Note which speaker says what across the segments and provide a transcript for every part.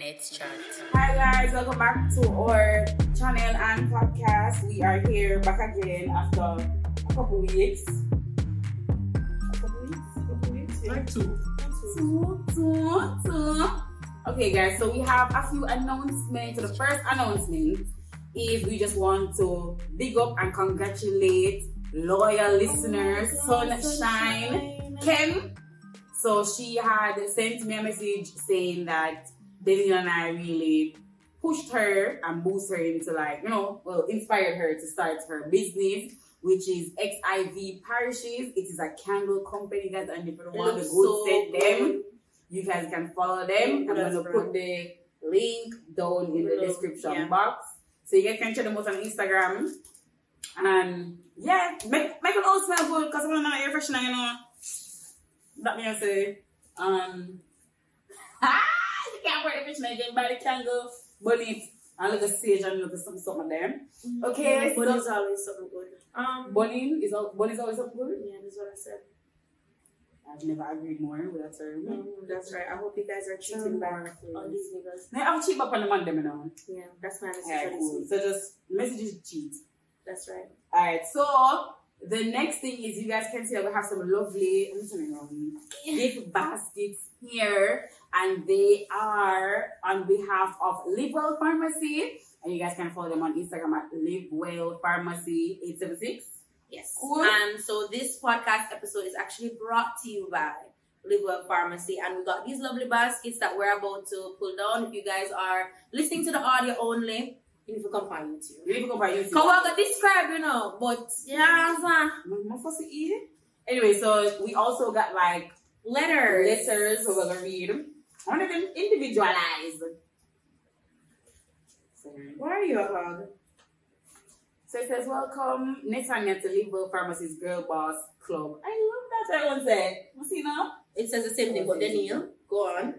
Speaker 1: Let's chat.
Speaker 2: Hi guys, welcome back to our channel and podcast. We are here back again after a couple weeks. A couple weeks? A couple weeks? Yeah.
Speaker 3: Like two.
Speaker 2: Two, two, two. Okay guys, so we have a few announcements. So the first announcement is we just want to big up and congratulate loyal listeners, oh, Sunshine Kim. So she had sent me a message saying that Denny and I really pushed her and boosted her into like, you know, well, inspired her to start her business, which is XIV Parishes. It is a candle company, guys, and if you want to go
Speaker 4: so
Speaker 2: set them,
Speaker 4: good.
Speaker 2: you guys can follow them. I'm gonna put the link down in the description
Speaker 4: yeah.
Speaker 2: box. So you guys can check them out on Instagram. And yeah, make make it all smell good because I'm not air freshener, you know. That me I say. Um you can't wear the freshener again by the candle, but it and look at sage and look at some some of them. Okay,
Speaker 4: But
Speaker 2: so
Speaker 4: it's always something good. Um,
Speaker 2: bunny is al- bunny is always something good.
Speaker 4: yeah, that's what I said.
Speaker 2: I've never agreed more with that term.
Speaker 4: Mm, that's right. I hope you guys are cheating back on these niggas.
Speaker 2: Now I'm cheap up on the man them now.
Speaker 4: Yeah, that's my message.
Speaker 2: Yeah, cool. So just messages cheat.
Speaker 4: That's right.
Speaker 2: Alright, so the next thing is you guys can see that we have some lovely I'm turning around, gift baskets here, and they are on behalf of Livewell Pharmacy. And you guys can follow them on Instagram at Livewell Pharmacy 876.
Speaker 4: Yes.
Speaker 2: Cool.
Speaker 4: And so this podcast episode is actually brought to you by Livewell Pharmacy, and we got these lovely baskets that we're about to pull down. If you guys are listening to the audio only, you need to come find YouTube.
Speaker 2: You need to go by YouTube.
Speaker 4: Cause we're gonna describe, you know, but yeah, uh,
Speaker 2: My first eat. Anyway, so we also got like
Speaker 4: letters.
Speaker 2: letters, we're gonna read. I want them individualized. Sorry.
Speaker 4: Why are you a hug?
Speaker 2: So it says, Welcome, Netanya to Livewell Pharmacy's Girl Boss Club. I love that everyone said. You see now?
Speaker 4: It says the same thing, but Daniel, go on.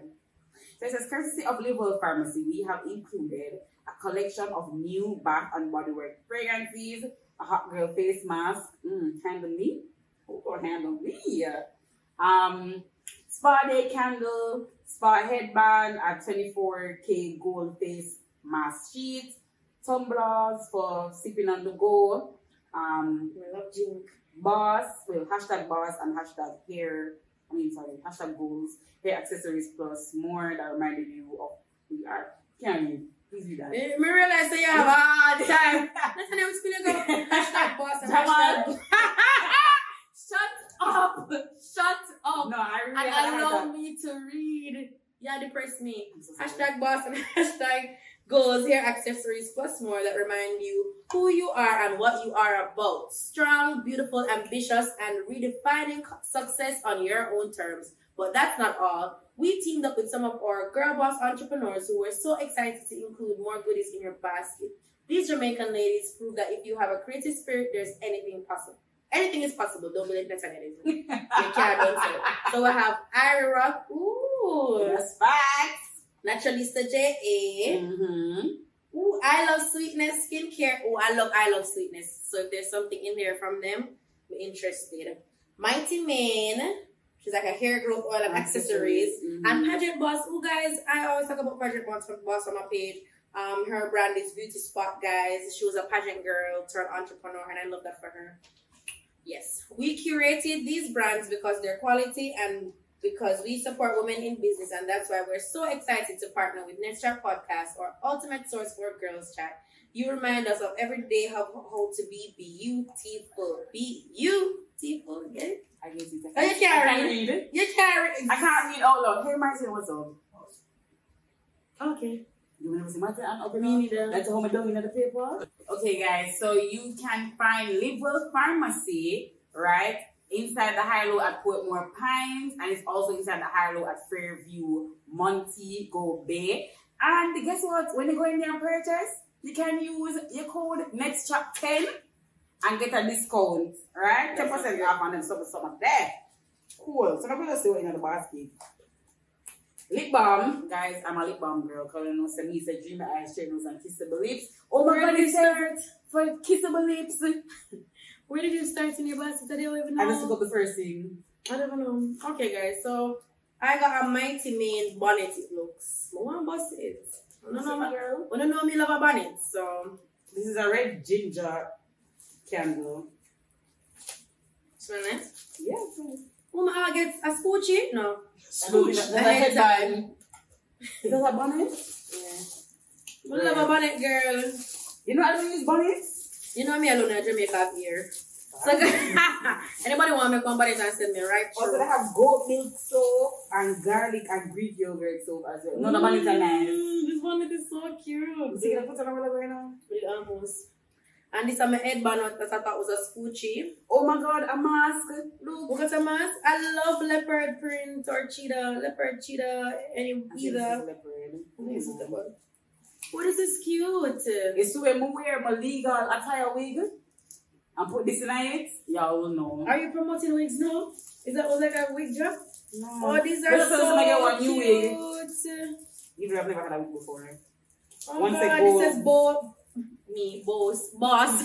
Speaker 2: So it says, courtesy of Livewell Pharmacy, we have included a collection of new bath and body work fragrances, a hot girl face mask, mm, handle me, or handle me, um, spa day candle, spa headband, a 24k gold face mask sheet, tumblers for sipping on the go, um,
Speaker 4: I love Jink.
Speaker 2: boss, well, hashtag boss and hashtag hair, I mean, sorry, hashtag goals, hair accessories plus more that reminded you of who you are. Can you please do that?
Speaker 4: Me me realize that you have a hard time. Listen, I'm still go hashtag boss and hashtag. Shut up! Shut up!
Speaker 2: No, I really
Speaker 4: and allow me to read. Yeah, depress me.
Speaker 2: So.
Speaker 4: Hashtag boss and hashtag goals, hair accessories, plus more that remind you who you are and what you are about. Strong, beautiful, ambitious, and redefining success on your own terms. But that's not all. We teamed up with some of our girl boss entrepreneurs who were so excited to include more goodies in your basket. These Jamaican ladies prove that if you have a creative spirit, there's anything possible. Anything is possible. Don't believe is. You can't. So we have Ira Rock. Ooh.
Speaker 2: That's facts.
Speaker 4: Naturalista J.A.
Speaker 2: Mm-hmm.
Speaker 4: Ooh, I love sweetness skincare. Oh, I love I love sweetness. So if there's something in there from them, I'm interested. Mighty Mane. She's like a hair growth oil and accessories.
Speaker 2: Mhm.
Speaker 4: And Pageant Boss. Oh, guys, I always talk about Pageant Boss, Boss on my page. Um, her brand is Beauty Spot, guys. She was a pageant girl turned entrepreneur, and I love that for her. Yes, we curated these brands because they're quality and because we support women in business, and that's why we're so excited to partner with Nets Chat Podcast, our ultimate source for girls chat. You remind us of every day how, how to be beautiful, beautiful. Get it?
Speaker 2: I guess it's
Speaker 4: Oh, you can't
Speaker 2: can't
Speaker 4: read.
Speaker 2: read it.
Speaker 4: You can't. read.
Speaker 2: I can't read all of. Hey, Martin, what's up?
Speaker 4: Okay.
Speaker 2: You want to see Martin and open
Speaker 4: Me neither.
Speaker 2: That's how I'm doing in the paper. Okay, guys. So you can find Livewell Pharmacy, right? Inside the Hi-Lo at Portmore Pines, and it's also inside the Hi-Lo at Fairview, Montego Bay. And guess what? When you go in there and purchase, you can use your code NEXTCHAP10 and get a discount, right? 10% off on them, something, something there. Cool. So we're going to see what in the basket. Lip balm, guys. I'm a lip balm girl. Cause you know, say me say dream eyes, straight nose, and kissable lips. Oh my
Speaker 4: Where
Speaker 2: god,
Speaker 4: did you
Speaker 2: it says for kissable lips.
Speaker 4: Where did you start in your basket? I don't even know.
Speaker 2: I just took up the first thing.
Speaker 4: I don't even know. Okay, guys. So I got a Mighty Mane bonnet it looks. But one bust it. I don't know, my girl. I don't know me love a bonnet, so
Speaker 2: This is a red ginger candle.
Speaker 4: smell nice.
Speaker 2: Yeah.
Speaker 4: Oh my get a scoochie? No.
Speaker 2: Scooch.
Speaker 4: A headband.
Speaker 2: Is that a bonnet?
Speaker 4: Yeah. I love a bonnet girl.
Speaker 2: You know I don't use bonnets?
Speaker 4: You know me alone in Jamaica here. So anybody want me to one bonnet and send me right
Speaker 2: Also,
Speaker 4: through.
Speaker 2: they have goat milk soap and garlic and Greek yogurt soap as well. No, the bonnets are nice.
Speaker 4: Mm, This bonnet is so cute.
Speaker 2: See, can I put it on right now?
Speaker 4: It almost. And this is my headband that I thought was a scoochie.
Speaker 2: Oh my god, a mask. Look.
Speaker 4: Look at the mask. I love leopard print or cheetah, leopard cheetah, any
Speaker 2: I think this
Speaker 4: either.
Speaker 2: leopard.
Speaker 4: This is the. This cute.
Speaker 2: It's to when I wear my legal attire wig and put this in it, y'all will know.
Speaker 4: Are you promoting wigs now? Is that was like a wig drop?
Speaker 2: No.
Speaker 4: Oh, these are so
Speaker 2: get one new wig.
Speaker 4: cute.
Speaker 2: Even I've never had a wig before.
Speaker 4: Oh
Speaker 2: One
Speaker 4: God, this
Speaker 2: is
Speaker 4: says bo me boss boss.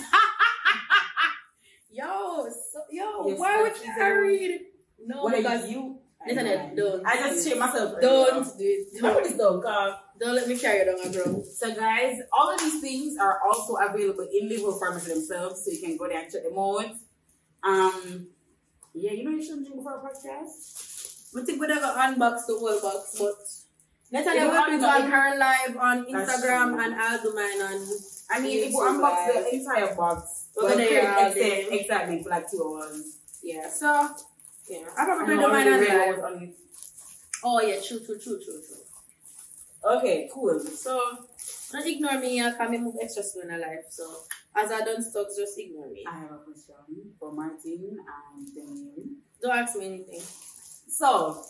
Speaker 4: yo, so, yo,
Speaker 2: Yes,
Speaker 4: why would you read? No,
Speaker 2: What
Speaker 4: because
Speaker 2: you?
Speaker 4: Listen,
Speaker 2: I
Speaker 4: don't.
Speaker 2: I just shit myself.
Speaker 4: don't do it. Don't,
Speaker 2: though, God.
Speaker 4: don't let me carry you down, bro.
Speaker 2: So guys, all of these things are also available in Livewell Pharmacy themselves, so you can go there and check them out. Um, yeah, you know you shouldn't drink before a podcast.
Speaker 4: I think we never unbox the whole box, but
Speaker 2: you
Speaker 4: will
Speaker 2: unbox-
Speaker 4: on her live on Instagram and I'll do mine on.
Speaker 2: I mean, we
Speaker 4: YouTube
Speaker 2: unbox the entire box,
Speaker 4: We're gonna
Speaker 2: create
Speaker 4: hear all
Speaker 2: except
Speaker 4: day.
Speaker 2: excitement for like two hours.
Speaker 4: Yeah, so yeah, I probably don't on
Speaker 2: already
Speaker 4: live.
Speaker 2: read on it.
Speaker 4: Oh yeah, true, true, true, true, true.
Speaker 2: Okay, cool.
Speaker 4: So don't ignore me. I can move extra slow in a life. So as I done stocks, just ignore me.
Speaker 2: I have a question for Martin and Daniel.
Speaker 4: Don't ask me anything.
Speaker 2: So,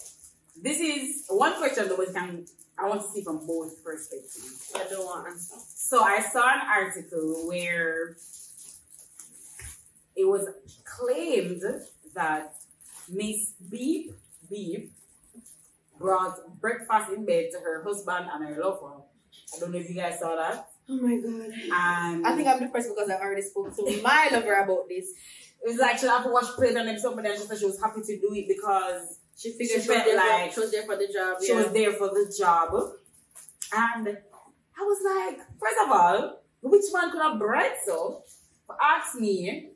Speaker 2: this is one question that was can I want to see from both perspectives.
Speaker 4: I don't want answer.
Speaker 2: So I saw an article where it was claimed that Miss Beep Beep brought breakfast in bed to her husband and her lover. I don't know if you guys saw that.
Speaker 4: Oh my god.
Speaker 2: And
Speaker 4: I think I'm depressed because I already spoke to my lover about this.
Speaker 2: it was like she had to wash plates and then somebody and she said she was happy to do it because
Speaker 4: She figured
Speaker 2: She
Speaker 4: she, was
Speaker 2: felt
Speaker 4: there
Speaker 2: like
Speaker 4: for, she was there for the job.
Speaker 2: she
Speaker 4: yeah.
Speaker 2: was there for the job. And I was like, first of all, which man could have bread so? Ask me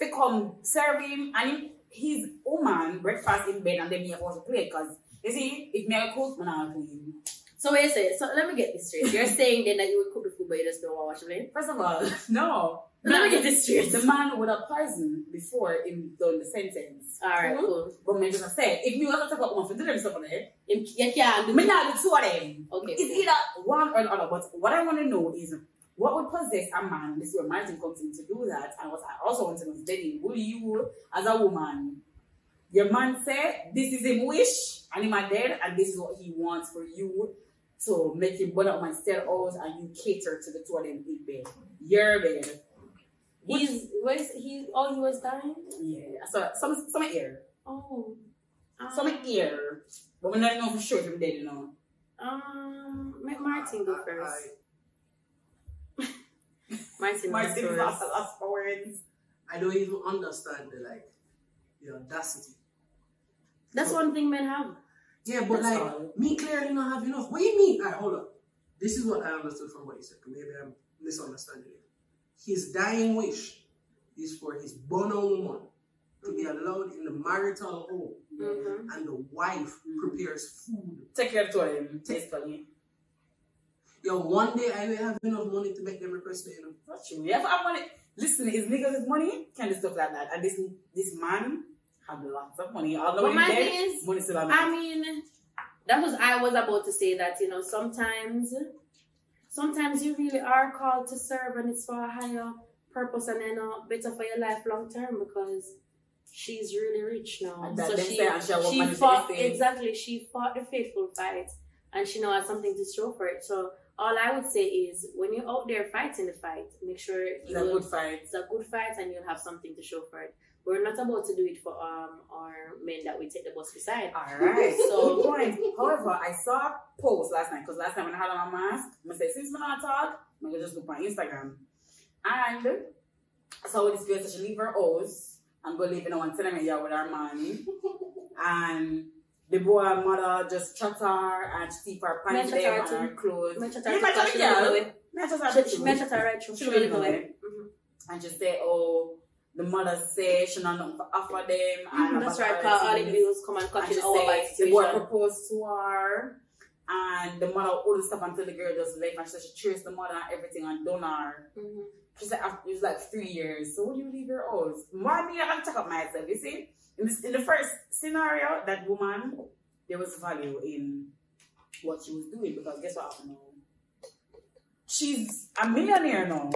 Speaker 2: to come serve him and his woman breakfast in bed and then me wash the. Because you see, if me I cook, man, I'll clean.
Speaker 4: So wait a second. So let me get this straight. You're saying then that you would cook the food, but you just don't want to wash the plate.
Speaker 2: First of all, no.
Speaker 4: Let me get this straight.
Speaker 2: The man would have poisoned before him done the sentence.
Speaker 4: All right,
Speaker 2: Mhm.
Speaker 4: cool.
Speaker 2: But me just say, if me was to take up one for them stuff on it,
Speaker 4: You you can do
Speaker 2: me not do two of them.
Speaker 4: Okay.
Speaker 2: It's either one or the other. But what I want to know is what would possess a man? This is where Martin comes in to do that. And what I also want to know is, Denny, will you, as a woman, your man said this is his wish and him dead, and this is what he wants for you to make him burn up my stair house and you cater to the two of them in bed. Your bed.
Speaker 4: He's what is he? Oh, he was dying.
Speaker 2: Yeah. So some some air.
Speaker 4: Oh.
Speaker 2: Some air. But we don't know for sure if I'm dead, you know.
Speaker 4: Um, make Martin go
Speaker 1: I-
Speaker 4: first. Martin,
Speaker 2: Martin
Speaker 4: go
Speaker 2: is
Speaker 4: first.
Speaker 2: also lost for words.
Speaker 1: I don't even understand the like the audacity.
Speaker 4: That's one thing men have.
Speaker 1: Yeah, but
Speaker 2: That's
Speaker 1: like
Speaker 2: all.
Speaker 1: me clearly not have enough. What do you mean? Alright, hold up. This is what I understood from what you said. Maybe I'm misunderstanding it. His dying wish is for his bono woman to be allowed in the marital home,
Speaker 4: Mm-hmm.
Speaker 1: and the wife prepares food.
Speaker 2: Take care of him. of them, basically.
Speaker 1: Yo, one day I will have enough money to make them request it. You know?
Speaker 2: That's true. Yeah, if I money. Listen, is niggas with money can do stuff like that. And this this man have lots of money. Although
Speaker 4: But
Speaker 2: he's
Speaker 4: my
Speaker 2: dead,
Speaker 4: thing is,
Speaker 2: money still
Speaker 4: I mean, that was I was about to say that you know sometimes, sometimes you really are called to serve and it's for a higher purpose and then uh, better for your life long term because she's really rich now.
Speaker 2: And
Speaker 4: so she
Speaker 2: she have
Speaker 4: she
Speaker 2: money to
Speaker 4: fought exactly she fought the faithful fight and she now has something to show for it. So all I would say is when you're out there fighting the fight, make sure
Speaker 2: It's a good fight.
Speaker 4: it's a good fight and you'll have something to show for it. We're not about to do it for um our men that we take the bus beside.
Speaker 2: Alright.
Speaker 4: So-
Speaker 2: So point. However, I saw a post last night because last time when I had on my mask, I said since we're not talk, I'm gonna just look on Instagram. And saw this girl so she leave her house and go live in a one tenement yard with her man. and the boy mother just chat her and see her pants
Speaker 4: her
Speaker 2: and her clothes.
Speaker 4: Me chat
Speaker 2: You
Speaker 4: her
Speaker 2: chat
Speaker 4: she
Speaker 2: her
Speaker 4: don't
Speaker 2: girl.
Speaker 4: know it.
Speaker 2: Me chat her
Speaker 4: She, chat her right through.
Speaker 2: She
Speaker 4: She
Speaker 2: don't
Speaker 4: don't know
Speaker 2: know
Speaker 4: it. Mhm.
Speaker 2: And she say, oh, the mother say she not nothing offer them. And
Speaker 4: That's right,
Speaker 2: her
Speaker 4: cause all the bills come and cut
Speaker 2: And she
Speaker 4: our by
Speaker 2: say the boy proposed to her. And the mother all the stuff until the girl just left and she traced the mother and everything and done her.
Speaker 4: Mhm.
Speaker 2: She said after, it was like three years. So what do you leave your house? Why me I can check up myself, you see? In, this, in the first scenario, that woman, there was value in what she was doing because guess what happened now? She's a millionaire now,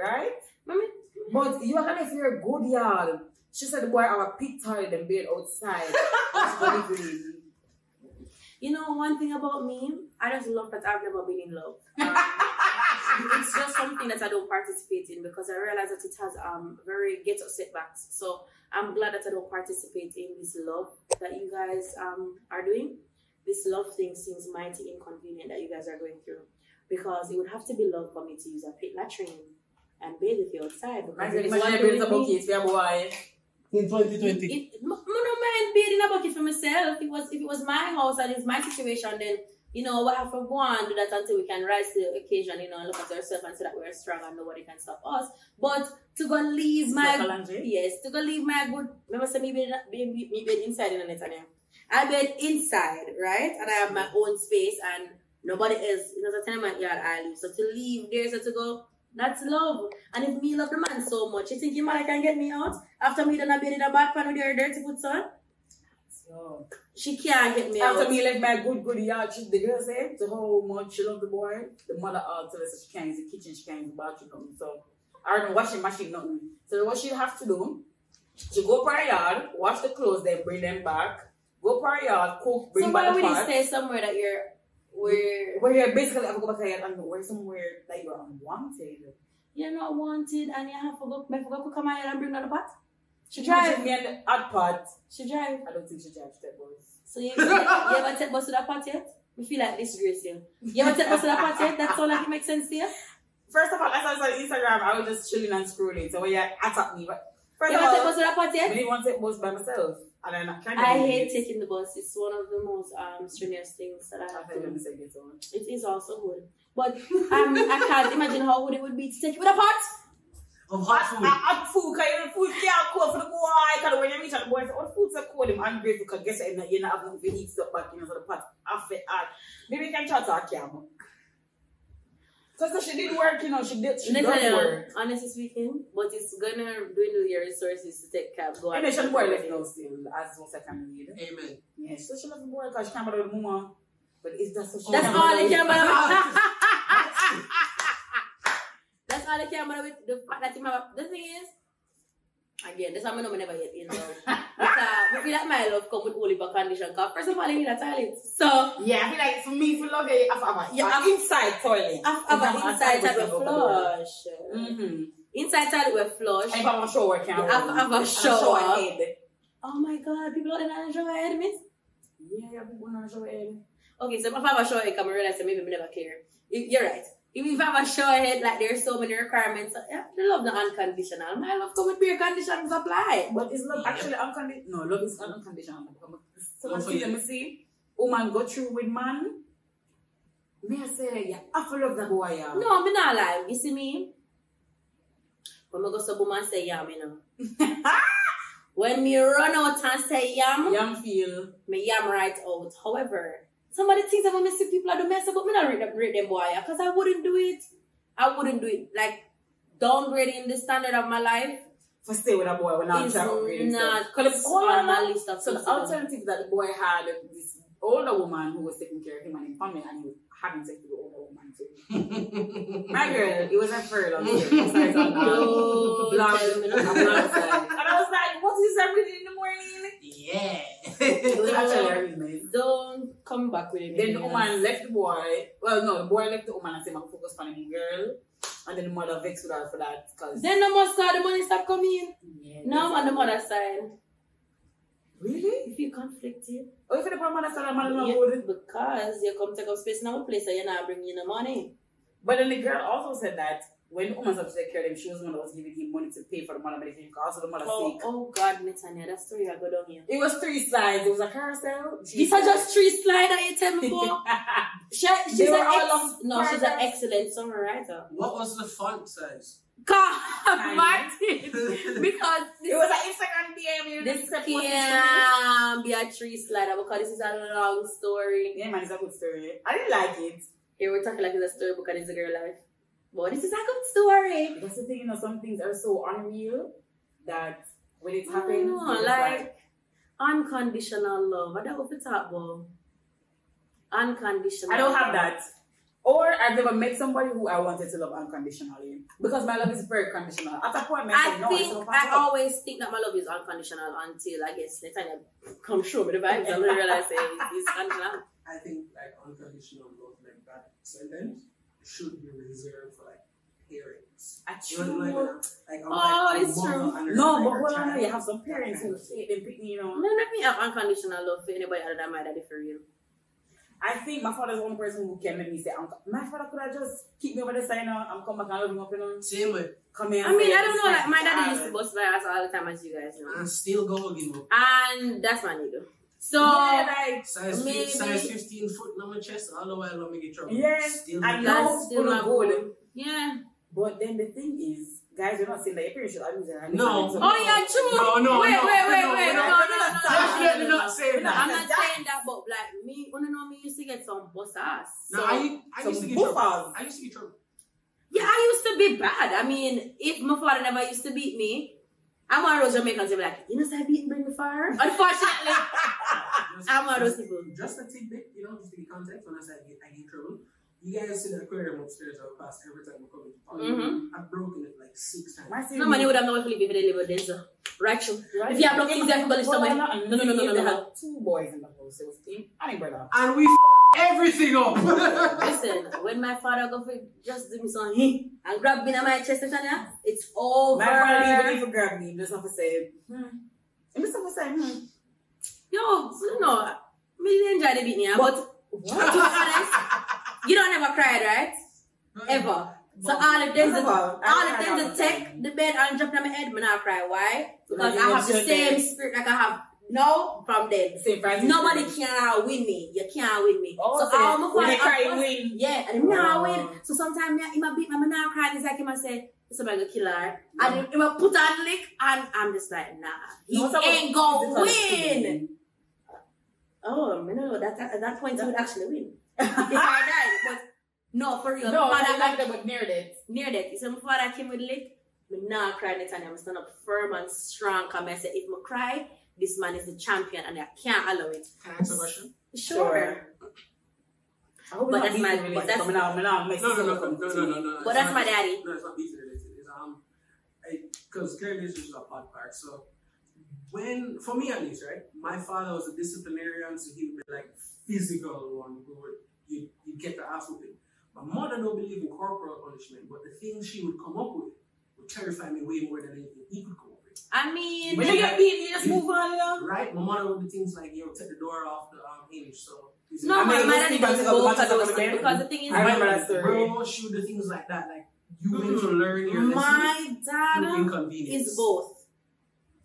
Speaker 2: right?
Speaker 4: Mommy,
Speaker 2: But you are gonna feel good, y'all. She said the boy have a pit toilet and bed outside. That's what he.
Speaker 4: You know one thing about me, I just love that I've never been in love. Um, it's just something that I don't participate in because I realize that it has um very ghetto setbacks. So I'm glad that I don't participate in this love that you guys um are doing. This love thing seems mighty inconvenient that you guys are going through because it would have to be love for me to use a pit latrine and bathe with you outside.
Speaker 2: My
Speaker 4: Because
Speaker 2: girl,
Speaker 4: it is
Speaker 2: imagine
Speaker 4: one
Speaker 2: I built a
Speaker 4: thing with
Speaker 2: bucket for your boy.
Speaker 1: In 2020.
Speaker 4: It, m- I don't mind bathing a bucket for myself. It was if it was my house and it's my situation, then you know we have to go on do that until we can rise to the occasion. You know, and look at ourselves and say that we're strong and nobody can stop us. But to go leave my yes, to go leave my good. Remember, say me bed me, me, me bed inside in the net and I bed inside, right, and I have my own space and nobody else. You know, the tenement yard I live. So to leave there, so to go. That's love. And if me love the man so much, you think your mother can get me out after me done a bed in a bad pan with your dirty foot son?
Speaker 2: So,
Speaker 4: She can't get me
Speaker 2: after
Speaker 4: out.
Speaker 2: After me left my good good yard, she, the girl said to how much she loved the boy. The mother uh, told her so she can't use the kitchen, she can't use the bathroom. So I don't know washing machine, nothing. So what she have to do, she go per yard, wash the clothes, then bring them back. Go per yard, cook, bring
Speaker 4: so
Speaker 2: back
Speaker 4: why
Speaker 2: the
Speaker 4: would you stay somewhere that you're where
Speaker 2: Where you're basically have to go back there and where somewhere that you're unwanted.
Speaker 4: you're not wanted and you have to go, have to my head and bring another the pot? She drive.
Speaker 2: me and the hot pot.
Speaker 4: She drive.
Speaker 2: I don't think she drives step boys.
Speaker 4: So you, you, you ever take bus to that pot yet? We feel like disgrace you. You ever take bus to that pot yet? That sound like it makes sense to you?
Speaker 2: First of all, as I saw on Instagram, I was just chilling and scrolling. So when you attack me, but first
Speaker 4: You
Speaker 2: of
Speaker 4: ever take
Speaker 2: all,
Speaker 4: bus to that pot
Speaker 2: I
Speaker 4: yet?
Speaker 2: didn't want to bus by myself. And then I kind of
Speaker 4: I hate taking the bus. It's one of the most um strenuous things that I
Speaker 2: I
Speaker 4: have
Speaker 2: thought you
Speaker 4: to do.
Speaker 2: going to say this one.
Speaker 4: It is also good. But um, I can't imagine how good it would be to take it with a pot.
Speaker 1: Of hot
Speaker 2: Hot,
Speaker 1: food.
Speaker 2: hot food, because food can't cool for the boy. Because when you reach out, the boy say, oh, food's so cold, I'm ungrateful, because guess what, you're not having to heat stuff back in so the pot. Half it. Maybe you can chat to her camera. Because she did work, you know, she did, she
Speaker 4: Let
Speaker 2: does
Speaker 4: me tell you,
Speaker 2: work.
Speaker 4: Um, honestly speaking, but it's gonna dwindle your resources to take cab. Go
Speaker 2: I know she boy left now still, as much as I can read.
Speaker 1: Amen.
Speaker 2: Yeah, she said she left the boy because she can't bother with mama. But it's that's what she
Speaker 4: That's
Speaker 2: can't
Speaker 4: all
Speaker 2: bother
Speaker 4: they
Speaker 2: with.
Speaker 4: care. That's all they care about with the fact that you have. The thing is, again, this I me never yet in love. But uh, I feel like my love come with only condition. Cause first of all, you need a toilet. So
Speaker 2: Yeah, I feel like for me, for love I have a
Speaker 4: Yeah,
Speaker 2: yeah, inside toilet.
Speaker 4: I have an inside toilet flush.
Speaker 2: Mm-hmm.
Speaker 4: Inside toilet with flush.
Speaker 2: If I'm a shower, can
Speaker 4: I have, I have a shower.
Speaker 2: head.
Speaker 4: Oh my god, people not shower head, miss.
Speaker 2: Yeah, yeah, people not shower head.
Speaker 4: Okay, so if I have a shower I realize that maybe I never care. You're right. If you have a shower head, like there's so many requirements. Yeah, the love the unconditional. My love come with bare conditions apply.
Speaker 2: But is love actually unconditional? No, love is unconditional. So
Speaker 1: Not for
Speaker 2: see,
Speaker 1: you.
Speaker 2: let me see. Woman go through with man. Me I say, yeah, I feel love the boy, yeah.
Speaker 4: No, me not lie. You see me? When I go to woman say yam, you know. when me run out and say yam,
Speaker 2: Young feel.
Speaker 4: me yam right out. However, somebody thinks that when me see people are do mess up, but me not rate them, rate them boy, because I wouldn't do it. I wouldn't do it. Like, downgrading the standard of my life
Speaker 2: For stay with a boy when I'm
Speaker 4: is
Speaker 2: trying to upgrade himself.
Speaker 4: not
Speaker 2: 'Cause the- hold
Speaker 4: on my list of
Speaker 2: So the
Speaker 4: things
Speaker 2: alternative that the boy had this older woman who was taking care of him and his family, and he was having sex with the older woman too. My girl, it was a third of it. Sorry, it's on,
Speaker 4: Don't
Speaker 2: blonde-
Speaker 4: tell me
Speaker 2: a
Speaker 4: nothing.
Speaker 2: blonde. And I was like, what is everything in the morning?
Speaker 1: yeah.
Speaker 2: It was actually.
Speaker 4: Don't come back with it.
Speaker 2: Then the woman left the boy. Well, no, the boy left the woman and said, "I'm focus on the girl." And then the mother vexed with her for that because
Speaker 4: Then the start the money stop coming.
Speaker 2: yeah,
Speaker 4: Now on the mother side.
Speaker 2: Really.
Speaker 4: If you conflicted,
Speaker 2: Oh, if the mother said, "I'm not
Speaker 4: yeah,
Speaker 2: good."
Speaker 4: because you come take up space in our place and you're not bringing in the money.
Speaker 2: But then the girl also said that when the woman started to take care of them, she was the one that was giving him money to pay for the mother medication because also the mother
Speaker 4: Oh,
Speaker 2: sick.
Speaker 4: oh God, Netanya, that story I go down here.
Speaker 2: It was three slides. It was a carousel.
Speaker 4: These are just three slides that you tell me for. She, she's
Speaker 2: They
Speaker 4: an
Speaker 2: were all
Speaker 4: ex- no, she's an excellent songwriter.
Speaker 1: What was the font size?
Speaker 4: God. Martin, because
Speaker 2: it was an Instagram DM.
Speaker 4: This
Speaker 2: accept what you say.
Speaker 4: can't be a three slider because this is a long story.
Speaker 2: Yeah, man, it's a good story. I didn't like it.
Speaker 4: Here we're talking like it's a story and it's a girl life. But this is a good story.
Speaker 2: That's the thing, you know, some things are so unreal that when it happens,
Speaker 4: know,
Speaker 2: you're
Speaker 4: like unconditional love. I don't know if it's about unconditional.
Speaker 2: I don't have
Speaker 4: love.
Speaker 2: that. Or I've never met somebody who I wanted to love unconditionally. Because my love is very conditional. At a point, I
Speaker 4: I
Speaker 2: said, no, it's
Speaker 4: think
Speaker 2: so
Speaker 4: I
Speaker 2: fucked up.
Speaker 4: always think that my love is unconditional until I guess Netanya come show me the vibes and I realize say it's unconditional.
Speaker 1: I think like unconditional love, like that sentence, should be reserved for like parents.
Speaker 2: I
Speaker 1: You know, like,
Speaker 2: true.
Speaker 1: like,
Speaker 4: Oh,
Speaker 1: like,
Speaker 4: it's true.
Speaker 2: No, but
Speaker 1: her
Speaker 2: hold on, you have some parents who hate them, pick me, you know.
Speaker 4: No, let me have unconditional love for anybody other than my daddy for real.
Speaker 2: I think my father's one person who can make me say, "Uncle, my father could have just keep me over the side, you know, I'm come back and love him up, you know.
Speaker 1: Same way.
Speaker 2: Come here.
Speaker 4: I mean, I don't know, like my daddy used to bust my ass all the time as you guys know.
Speaker 1: And still go give up.
Speaker 4: And that's my nigga. So
Speaker 2: yeah, like,
Speaker 1: Size,
Speaker 4: Maybe-
Speaker 1: size 15 foot on my chest, all the while let me get trouble.
Speaker 2: Yes,
Speaker 1: Still
Speaker 2: I
Speaker 1: be-
Speaker 2: know.
Speaker 4: that's still
Speaker 2: full
Speaker 4: my
Speaker 2: of good.
Speaker 4: good. Yeah.
Speaker 2: but then the thing is, guys, you're not saying that your parents should abuse it.
Speaker 1: No.
Speaker 4: Oh yeah, true.
Speaker 1: No, no,
Speaker 4: wait,
Speaker 1: no,
Speaker 4: wait, wait,
Speaker 1: no,
Speaker 4: wait.
Speaker 1: no,
Speaker 4: No,
Speaker 1: no,
Speaker 4: no,
Speaker 1: Definitely
Speaker 4: no, no,
Speaker 1: not
Speaker 4: no.
Speaker 1: saying
Speaker 4: I'm
Speaker 1: that.
Speaker 4: not saying that, but like me, oh, wanna know me used to get some bust ass.
Speaker 1: No,
Speaker 4: So-
Speaker 1: I, I
Speaker 2: some
Speaker 1: used to get trouble. I used to get trouble.
Speaker 4: Yeah, I used to be bad. I mean, if my father never used to beat me, I'm one of those Jamaicans who be like, you know, say beat bring me far. Unfortunately,
Speaker 1: Just,
Speaker 4: I'm one of those
Speaker 1: just,
Speaker 4: people.
Speaker 1: just a tidbit, you know, just to give context when I said I get, I get trouble. You guys see the aquarium upstairs I pass every time we come into park.
Speaker 4: Mhm.
Speaker 1: I've broken it like six times.
Speaker 4: No money would have no way to live if they live with this. uh, Right.
Speaker 2: Right?
Speaker 4: If you have no kids, you have to go somewhere.
Speaker 2: no,
Speaker 4: No, no, no, no, no,
Speaker 2: They had two boys in the house. It was him and his brother.
Speaker 1: And we f- everything up.
Speaker 4: Listen, when my father go for just do me some hit and grab me in my chest, Tanya, it's over.
Speaker 2: My father didn't even if grab me, just have to say, hmm. And just have to say, hmm.
Speaker 4: Yo, you know, me enjoy the beat me, but to be honest, you don't ever cried, right? Ever. So all of them,
Speaker 2: all, I
Speaker 4: of them
Speaker 2: the
Speaker 4: take the bed and jump on my head, me not cry. Why? Because I have the same spirit like I have now from them. Nobody can win me. You can't win me.
Speaker 2: Oh,
Speaker 4: so my
Speaker 2: when they
Speaker 4: father-
Speaker 2: cry, win.
Speaker 4: Yeah, and not
Speaker 2: Oh.
Speaker 4: win. So sometimes me, him a beat me, me not cry. It's like him a say, somebody gonna kill her. And him, him a put on lick, and I'm just like, nah, he
Speaker 2: No,
Speaker 4: ain't gonna win. Oh, no, that at that point he would actually win if I died. But no, for real,
Speaker 2: No,
Speaker 4: my
Speaker 2: not
Speaker 4: father
Speaker 2: like
Speaker 4: like
Speaker 2: that, but near that.
Speaker 4: near that. You see, my father came with lick. Me not cry the time. I'm stand up firm and strong. Cause I say, if I cry, this man is the champion, and I can't allow it.
Speaker 1: Can I ask a question?
Speaker 4: Sure.
Speaker 2: I hope
Speaker 4: But that's my-
Speaker 2: beating
Speaker 4: but that's-
Speaker 2: related, so I'm not-
Speaker 1: No, no, no, no, no, no, no.
Speaker 4: But that's my daddy.
Speaker 1: No, it's not beating related. It's um, because clearly this is a pod part. So when, for me at least, right, my father was a disciplinarian, so he would be like physical one who would you you get the ass whooping. My mother don't believe in corporal punishment, but the things she would come up with would terrify me way more than anything he could come up with.
Speaker 4: I mean,
Speaker 2: When you get beat, you just move on, you know?
Speaker 1: Right? My mother would do things like, yo, take the door off the um, hinge. So
Speaker 4: no,
Speaker 2: I
Speaker 4: my,
Speaker 2: mean,
Speaker 4: my
Speaker 2: you
Speaker 4: daddy
Speaker 2: see back
Speaker 4: does
Speaker 2: to the
Speaker 4: both those things because the thing is,
Speaker 2: I remember that story.
Speaker 1: Bro, she would do things like that. Like you went to learn your lesson
Speaker 4: my
Speaker 1: through
Speaker 4: dad
Speaker 1: inconvenience.
Speaker 4: is both.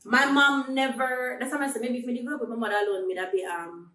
Speaker 4: My mom never. That's why I said maybe if me grow up with my mother alone, me that be um.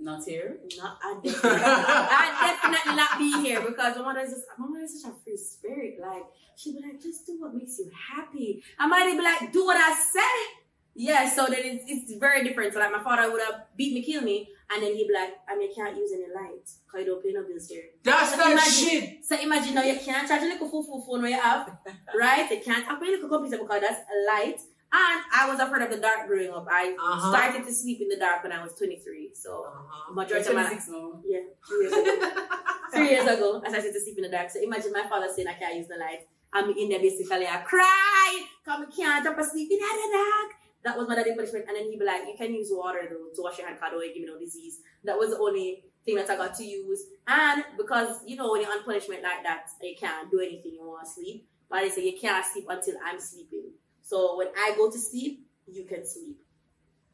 Speaker 2: Not here.
Speaker 4: Not I definitely, I definitely not be here because my mother is just my mother is such a free spirit. Like she be like, just do what makes you happy. I might be like, do what I say. Yeah, so then it's, it's very different. So like my father would have beat me, kill me, and then he'd be like, I mean, can't use any light because you don't pay no bills here.
Speaker 1: That's
Speaker 4: So
Speaker 1: that
Speaker 4: imagine-
Speaker 1: shit.
Speaker 4: So imagine now you can't charge a little full full phone where you have, right? You can't have a little computer because that's a light. And I was afraid of the dark growing up. I
Speaker 1: Uh-huh.
Speaker 4: started to sleep in the dark when I was 23. So
Speaker 1: Uh-huh.
Speaker 4: majority
Speaker 2: You're
Speaker 4: of my
Speaker 2: 26 now.
Speaker 4: yeah, three years ago. three years ago, I started to sleep in the dark. So imagine my father saying I can't use the light. I'm in there basically, I cry, come I can't jump asleep in the dark. That was my daddy punishment. And then he'd be like, you can use water though to wash your hand because don't give me no disease. That was the only thing that I got to use. And because, you know, when you're on punishment like that, you can't do anything, you want to sleep. But they say you can't sleep until I'm sleeping. So when I go to sleep, you can sleep.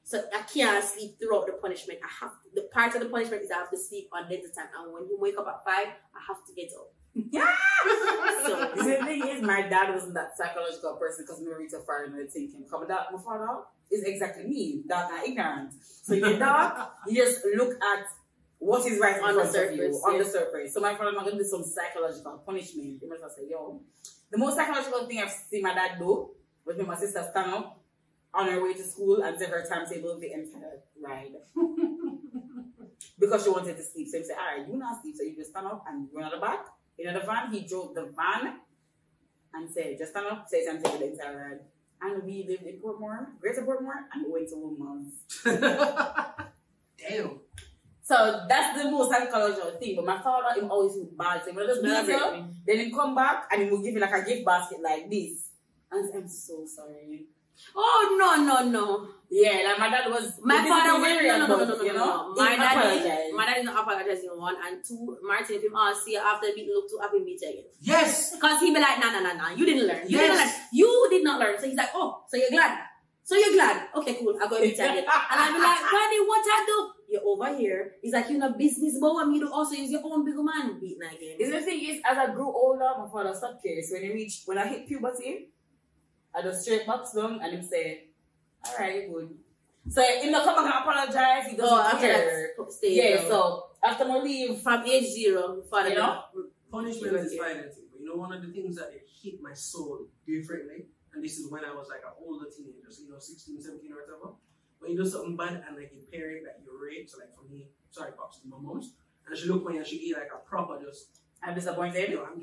Speaker 4: So I can't sleep throughout the punishment. I have the part of the punishment is I have to sleep on the time, and when you wake up at five, I have to get up.
Speaker 2: So the thing is, my dad wasn't that psychological person because we were too far in the thinking. Come that my father is exactly me, dark and ignorant. So the dark, you just look at what is right
Speaker 4: On the
Speaker 2: of you,
Speaker 4: surface,
Speaker 2: on
Speaker 4: yeah.
Speaker 2: the surface. So my father not gonna do some psychological punishment. He must have said, yo, the most psychological thing I've seen my dad do was when my sister stand up on her way to school and set her timetable the entire ride. because she wanted to sleep. So he said, Alright, you not sleep, so you just stand up and run out the back. In the van, he drove the van and said, just stand up, say timetable the entire ride. And we lived in Portmore, Greater Portmore, and we went to Woodmans.
Speaker 1: Damn.
Speaker 2: So that's the most psychological thing. But my father him always feel bad. So when I just beat you, then he come back and he will give you like a gift basket like this. And I'm so sorry.
Speaker 4: Oh no no no!
Speaker 2: Yeah, like my dad was
Speaker 4: My father was
Speaker 2: very
Speaker 4: no no no no no
Speaker 2: adult,
Speaker 4: no.
Speaker 2: you
Speaker 4: no,
Speaker 2: know?
Speaker 4: no. My dad
Speaker 2: apologized.
Speaker 4: is my dad is not apologizing one and two. Martin if him all see after the beat look to have him beat again.
Speaker 1: Yes.
Speaker 4: Cause he be like nah nah nah nah you didn't learn you didn't learn
Speaker 1: Yes.
Speaker 4: you did not learn so he's like oh so you're glad so you're glad okay cool I go beat again and I be like Daddy what I do you're over here he's like you know business boy and you do also use your own big man beating again.
Speaker 2: Is the thing is, as I grew older, my father stopped caring. So when he reached, when I hit puberty, I just straight box down and him say, "All right, good." So he not come back and apologize. He doesn't
Speaker 4: Oh
Speaker 2: care.
Speaker 4: that stage
Speaker 2: Yeah.
Speaker 4: though.
Speaker 2: So after my leave,
Speaker 4: from age zero father
Speaker 2: You know?
Speaker 1: Mm, punishment is financing. But you know, one of the things that it hit my soul differently, and this is when I was like an older teenager, so you know, 16, 17 or whatever. When you do something bad and like a parent that you rape, so like for me, sorry, pops, my mom's, and she look when you she eat like a proper just,
Speaker 2: I'm disappointed.
Speaker 1: yo, I'm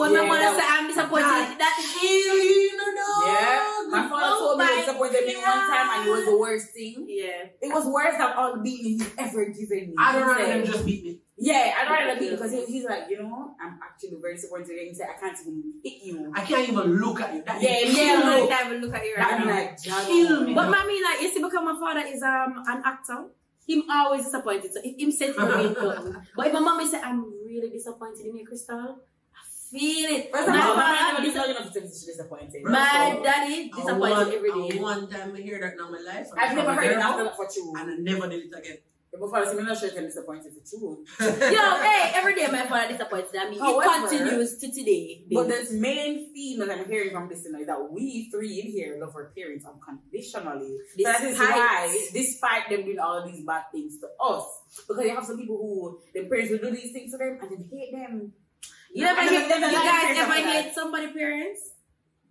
Speaker 4: when
Speaker 2: Yeah,
Speaker 4: my mother say I'm disappointed, that hell, no, no.
Speaker 2: Yeah, my father told me
Speaker 4: Oh
Speaker 2: he disappointed me one time, and it was the worst thing.
Speaker 4: Yeah.
Speaker 2: It was worse than all the beating he's ever given me.
Speaker 1: I don't
Speaker 2: He
Speaker 1: rather
Speaker 2: said-
Speaker 1: just beat me.
Speaker 2: Yeah, I'd rather beat because he, he's like, you know, I'm actually very disappointed. And he said, I can't even hit you.
Speaker 1: I can't even look at you. That
Speaker 2: Yeah, yeah,
Speaker 1: kill
Speaker 4: I can't even look at you right now.
Speaker 2: like,
Speaker 1: Kill me.
Speaker 4: But mommy, like, you see, because my father is um an actor, him always disappointed. So if him said to me. But if my mommy said I'm really disappointed in you, Crystal, I feel it.
Speaker 2: First of
Speaker 4: my
Speaker 2: all, my
Speaker 4: father,
Speaker 2: never
Speaker 4: dis-
Speaker 2: did enough to be disappointed.
Speaker 4: my daddy disappointed every
Speaker 1: I. One time I hear that in my life.
Speaker 2: I've never heard it after
Speaker 1: that,
Speaker 2: for true.
Speaker 1: and I never did it again.
Speaker 2: I say, I'm not sure I'm disappointed for true.
Speaker 4: Yo, hey, every day my father disappointed me. It
Speaker 2: However-
Speaker 4: continues to today.
Speaker 2: But the main theme that I'm hearing from this is that we three in here love our parents unconditionally. So that is
Speaker 4: Despite-
Speaker 2: why, despite them doing all these bad things to us, because you have some people who their parents will do these things to them and then hate them.
Speaker 4: You ever
Speaker 2: And
Speaker 4: hate,
Speaker 2: then-
Speaker 4: you guys ever hate somebody parents?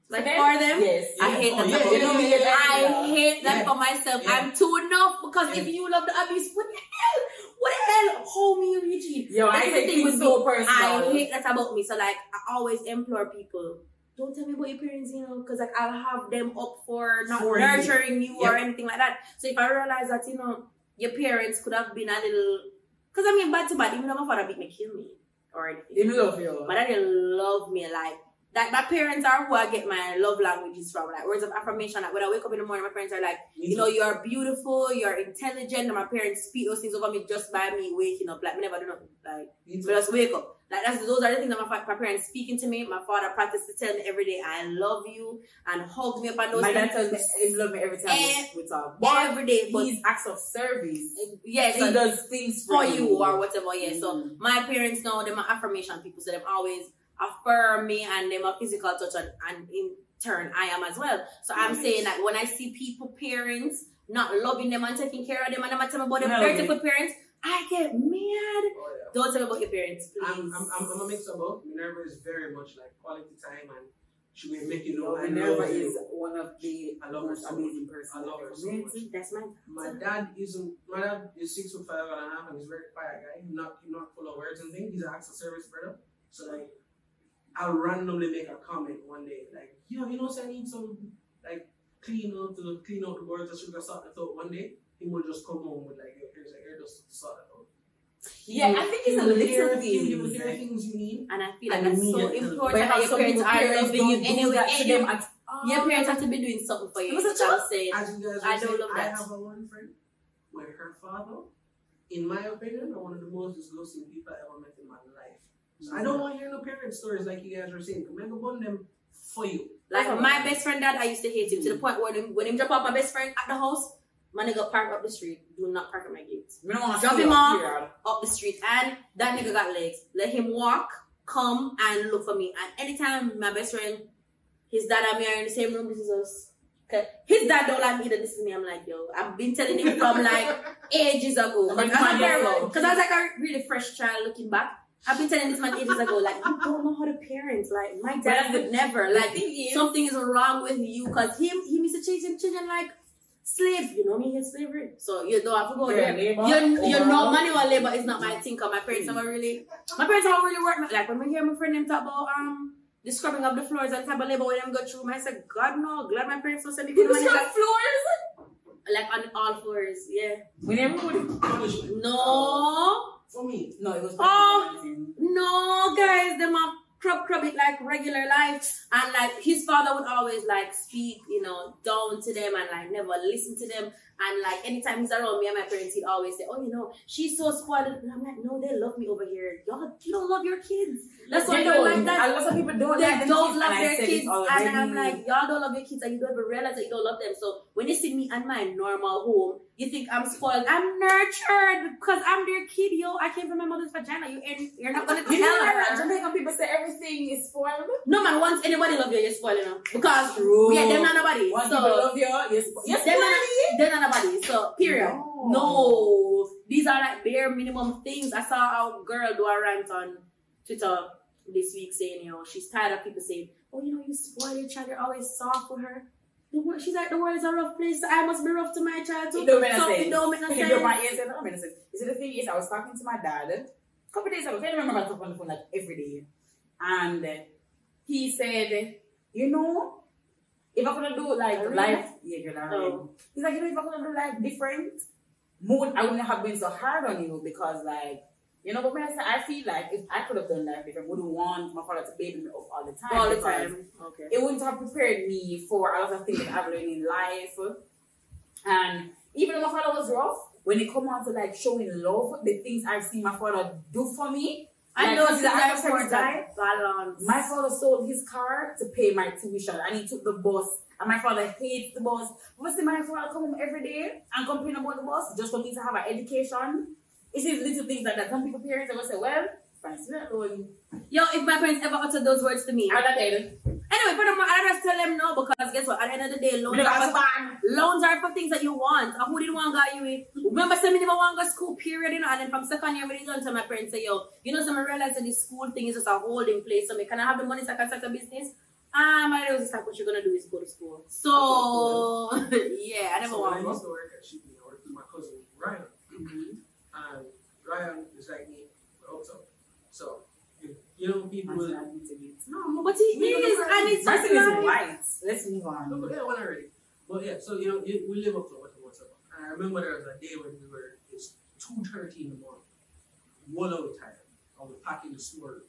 Speaker 4: Like
Speaker 2: them?
Speaker 4: for them?
Speaker 2: Yes.
Speaker 4: I hate
Speaker 1: Oh,
Speaker 4: that.
Speaker 1: yeah,
Speaker 4: about
Speaker 2: You
Speaker 4: them.
Speaker 2: know me, yeah.
Speaker 4: I hate that
Speaker 1: Yeah.
Speaker 4: for myself.
Speaker 1: Yeah.
Speaker 4: I'm too enough because
Speaker 1: Yeah.
Speaker 4: if you love the abuse, what the hell? What the hell? Hold me, Reggie.
Speaker 2: Yo, I
Speaker 4: That's the
Speaker 2: take
Speaker 4: thing
Speaker 2: things
Speaker 4: with
Speaker 2: so
Speaker 4: me.
Speaker 2: personal.
Speaker 4: I hate that about me. So like, I always implore people. Don't tell me about your parents, you know, because like I'll have them up for not
Speaker 1: For
Speaker 4: nurturing you, or
Speaker 1: Yep.
Speaker 4: anything like that. So if I realize that you know your parents could have been a little, because I mean bad to bad, even though my father beat me, kill me, or anything.
Speaker 2: They love you.
Speaker 4: My daddy love me like that. My parents are who I get my love languages from, like words of affirmation. Like when I wake up in the morning, my parents are like, you know, you're beautiful, you're intelligent, and my parents speak those things over me just by me waking up. Like, me never do nothing. Like,
Speaker 1: too.
Speaker 4: just wake up. Like, that's those are the things that my, my parents speaking to me. My father practices to tell me every day, I love you, and hugs me up and those
Speaker 2: My dad tells me he love me every time
Speaker 4: Eh,
Speaker 2: we, we talk. But
Speaker 4: every day, but
Speaker 2: he's acts of service.
Speaker 4: yes,
Speaker 2: he
Speaker 4: so-
Speaker 2: does things
Speaker 4: for you or whatever. Yeah. So
Speaker 2: Mm.
Speaker 4: my parents know them are affirmation people, so them always affirm me and them a physical touch and, and in turn I am as well. So I'm
Speaker 2: Yes.
Speaker 4: saying that when I see people parents not loving them and taking care of them and I'm telling about them
Speaker 2: No.
Speaker 4: beautiful parents, I get mad.
Speaker 1: Oh, yeah.
Speaker 4: Don't tell me about your parents, please.
Speaker 1: I'm, I'm, I'm, I'm a mix of both. Minerva is very much like quality time and she will make you know
Speaker 2: Yo,
Speaker 1: I
Speaker 2: Minerva
Speaker 1: love
Speaker 2: is
Speaker 1: you.
Speaker 2: one of the
Speaker 1: I love her
Speaker 2: most
Speaker 1: so
Speaker 2: amazing person
Speaker 1: I love her so much.
Speaker 4: That's my
Speaker 1: My dad isn't. My dad is six foot five and a half, and he's a very quiet guy. He's not, he's not full of words and things. He's an acts of service brother. So like, I'll randomly make a comment one day, like, yo, you know, so I need some like clean out to clean out the boards. I should have sorted it out one day. He will just come home with like, yo, here's like, here, just sort it out.
Speaker 2: Yeah, I think it's a
Speaker 1: He will hear-
Speaker 2: little
Speaker 1: he will
Speaker 2: thing.
Speaker 1: hear things you need.
Speaker 4: and I feel like
Speaker 1: And
Speaker 4: that's
Speaker 1: me
Speaker 4: so
Speaker 1: and-
Speaker 4: important
Speaker 2: But
Speaker 4: that
Speaker 2: how
Speaker 4: your
Speaker 2: some
Speaker 4: parents
Speaker 2: people
Speaker 4: are
Speaker 2: parents
Speaker 4: loving
Speaker 2: don't
Speaker 4: you
Speaker 2: do
Speaker 4: anyway.
Speaker 2: that to them at all.
Speaker 4: Your parents have to be doing something for you.
Speaker 2: It was a
Speaker 4: child what I'm saying.
Speaker 1: As you guys
Speaker 4: I
Speaker 1: were
Speaker 4: don't
Speaker 1: saying,
Speaker 4: love
Speaker 1: I have a one friend where her father, in my opinion, one of the most disgusting people I ever met in my life. So I don't want to hear no parent stories like you guys were saying. Come and go bond them for you.
Speaker 4: Like my best friend dad, I used to hate him to the point where him, when him drop off my best friend at the house, my nigga park up the street. Do not park at my gate.
Speaker 2: We don't want to
Speaker 4: Drop
Speaker 2: see
Speaker 4: him off.
Speaker 2: period.
Speaker 4: Up the street, and that nigga got legs. Let him walk, come and look for me. And anytime my best friend, his dad and me are in the same room, this is us. Cause his dad don't like me, then this is me. I'm like, yo, I've been telling him from like ages ago. Because
Speaker 2: man, yeah.
Speaker 4: I was like a really fresh child looking back. I've been telling this man ages ago, like, you don't know how to parent. Like, my dad would never. Like,
Speaker 2: thing is,
Speaker 4: something is wrong with you because him he used to chase him children like slaves. You know me, he's slavery. So you know, I have to go
Speaker 2: Yeah,
Speaker 4: there.
Speaker 2: labor
Speaker 4: You, you
Speaker 2: over-
Speaker 4: know manual labor is not my thing because my parents never really my parents never really work like when we hear my friend them talk about um the scrubbing of the floors and type of labor when them go through, I said, God no, glad my parents don't send me
Speaker 2: people
Speaker 4: money like,
Speaker 2: floors.
Speaker 4: like on all floors, yeah.
Speaker 2: We never would.
Speaker 1: Punishment.
Speaker 4: No,
Speaker 1: For me.
Speaker 2: No, it was.
Speaker 4: Oh. no, guys, them are crub crub it like regular life. And like his father would always like speak, you know, down to them and like never listen to them. And like anytime he's around me and my parents, he'd always say, Oh, you know, she's so spoiled. And I'm like, No, they love me over here. Y'all you don't love your kids. That's why
Speaker 2: they
Speaker 4: they
Speaker 2: don't.
Speaker 4: like that.
Speaker 2: A lot of people don't
Speaker 4: They
Speaker 2: like
Speaker 4: don't love their kids, and. I'm like, y'all don't love your kids, and you don't even realize that you don't love them. So when you see me and my normal home, you think I'm spoiled. I'm nurtured because I'm their kid, yo. I came from my mother's vagina. You ain't, you're not gonna
Speaker 2: You
Speaker 4: tell her.
Speaker 2: Jamaican people say everything is spoiled.
Speaker 4: No man, once anybody love you, you're spoiling them because
Speaker 2: True.
Speaker 4: yeah, them not nobody.
Speaker 2: Once
Speaker 4: so
Speaker 2: people love you, you're spo- you're
Speaker 4: them not, not nobody. So period.
Speaker 2: No.
Speaker 4: No, these are like bare minimum things. I saw a girl do a rant on Twitter this week saying, you know, she's tired of people saying, oh, you know, you spoil your child, you're always soft with her. The world, she's like, the world is a rough place, so I must be rough to my child too.
Speaker 2: It don't make no sense.
Speaker 4: don't make no
Speaker 2: It
Speaker 4: sense.
Speaker 2: don't make sense. It don't make no sense. You see, the thing is, I was talking to my dad a couple days ago. I remember I talk on the phone like every day, and he said, you know, if I could do like
Speaker 4: Really?
Speaker 2: life, yeah, girl,
Speaker 4: Oh.
Speaker 2: he's like, you know, if I could do life different, more, I wouldn't have been so hard on you because like. You know, but when I say I feel like if I could have done life different, wouldn't want my father to baby me up all the time.
Speaker 4: all the time. Okay.
Speaker 2: it wouldn't have prepared me for a lot of things that I've learned in life. And even though my father was rough, when it come on to like showing love, the things I've seen my father do for me,
Speaker 4: I
Speaker 2: like,
Speaker 4: know it's
Speaker 2: the
Speaker 4: like
Speaker 2: after
Speaker 4: for
Speaker 2: his died,
Speaker 4: that balance.
Speaker 2: my father sold his car to pay my tuition and he took the bus. And my father hates the bus. But see, my father come home every day and complain about the bus just for me to have an education. It's these little things like that. Some people parents are gonna say, well, fine, so that alone.
Speaker 4: Yo, if my parents ever uttered those words to me.
Speaker 2: I got that.
Speaker 4: Anyway, furthermore, I just tell them no because guess what? At the end of the day, loans are for, loans are for things that you want. And who did one got you with? Remember, say me never want to go school, period, you know, and then from second year, when you don't tell my parents, say, yo, you know, so I realize that this school thing is just a holding place, so me can I have the money so I can start a business? Ah, my little sister, what you're gonna do is go to school. So, yeah, I never
Speaker 1: so
Speaker 4: want to go.
Speaker 1: used to work at Shipping, I worked with my cousin Ryan. And Ryan is like me, but also. So, you, you know, people will. No,
Speaker 4: But he is, and it's just like,
Speaker 2: white. Let's move
Speaker 1: No,
Speaker 2: on.
Speaker 1: but yeah, one already. But yeah, so you know, you, we live up to what what's up. And I remember there was a day when we were it's two thirty in the morning, one out of tired. I was packing the store,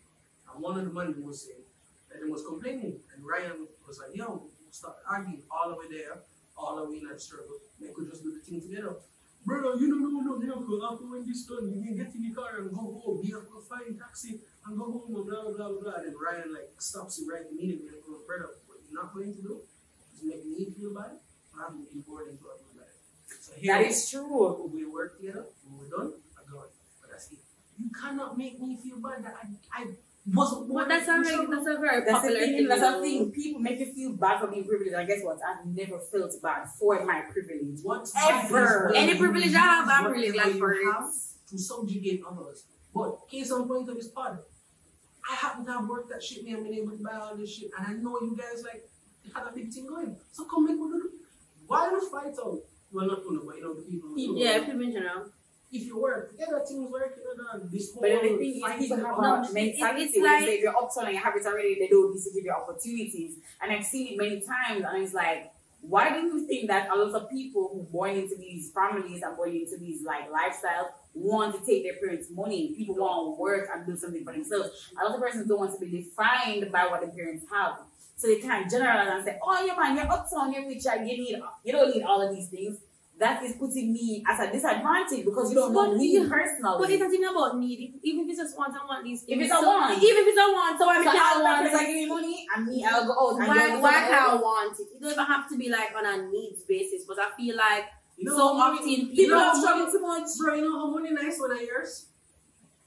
Speaker 1: and one of the men was saying that he was complaining, and Ryan was like, "Yo, stop arguing all the way there, all the way in that struggle. They could just do the thing together." Brother, you don't know no miracle. After when this done, you can get in the car and go home. You have to find taxi and go home and blah blah blah blah. And then Ryan like stops it right immediately and goes, oh, "Brother, what you're not going to do is make me feel bad. I haven't been born into a feel bad." So here
Speaker 2: That is true.
Speaker 1: we work together. When we're done, I go. But that's it. You cannot make me feel bad that I I born.
Speaker 4: But that's a very, that's a very
Speaker 2: That's the
Speaker 4: popular
Speaker 2: thing.
Speaker 4: thing.
Speaker 2: That's the
Speaker 4: though.
Speaker 2: thing. People make you feel bad for being privileged, and guess what? I've never felt bad for my privilege.
Speaker 1: What's
Speaker 2: Ever.
Speaker 1: bad is when
Speaker 4: Any privilege I have, I'm really glad for it.
Speaker 1: To subjugate others. But case on point of this pod, I happen to have worked that shit me and been able to buy all this shit, and I know you guys like you had a big thing going. So come make one. Why not fight out? Well, not Uno, but you know the people.
Speaker 4: Yeah, people in general.
Speaker 1: If you work together, things work together. This whole
Speaker 2: But the thing is, people have a mentality
Speaker 4: it's
Speaker 2: where
Speaker 4: like-
Speaker 2: they say if you're uptown and you have it already, they don't need to give you opportunities. And I've seen it many times, and it's like, why do you think that a lot of people who born into these families and born into these like lifestyles want to take their parents' money? People want to work and do something for themselves. A lot of persons don't want to be defined by what their parents have. So they can't generalize and say, oh yeah man, you're uptown, you're rich, you need you don't need all of these things. That is putting me as a disadvantage because you don't know me
Speaker 4: you-
Speaker 2: personally.
Speaker 4: But it's nothing about need. If- Even if it's just want, I want these
Speaker 2: If
Speaker 4: things.
Speaker 2: it's a
Speaker 4: So-
Speaker 2: want.
Speaker 4: Even if it's a want, so I
Speaker 2: So
Speaker 4: mean,
Speaker 2: I
Speaker 4: can't
Speaker 2: want
Speaker 4: want
Speaker 2: to
Speaker 4: it.
Speaker 2: give me money and me, I'll go out and
Speaker 4: Why,
Speaker 2: go
Speaker 4: why can't I want it? It doesn't have to be like on a needs basis, but I feel like
Speaker 1: You know
Speaker 4: so
Speaker 1: how
Speaker 4: often
Speaker 1: People
Speaker 4: people
Speaker 1: are struggling too much, bro. You know how money nice when I yours.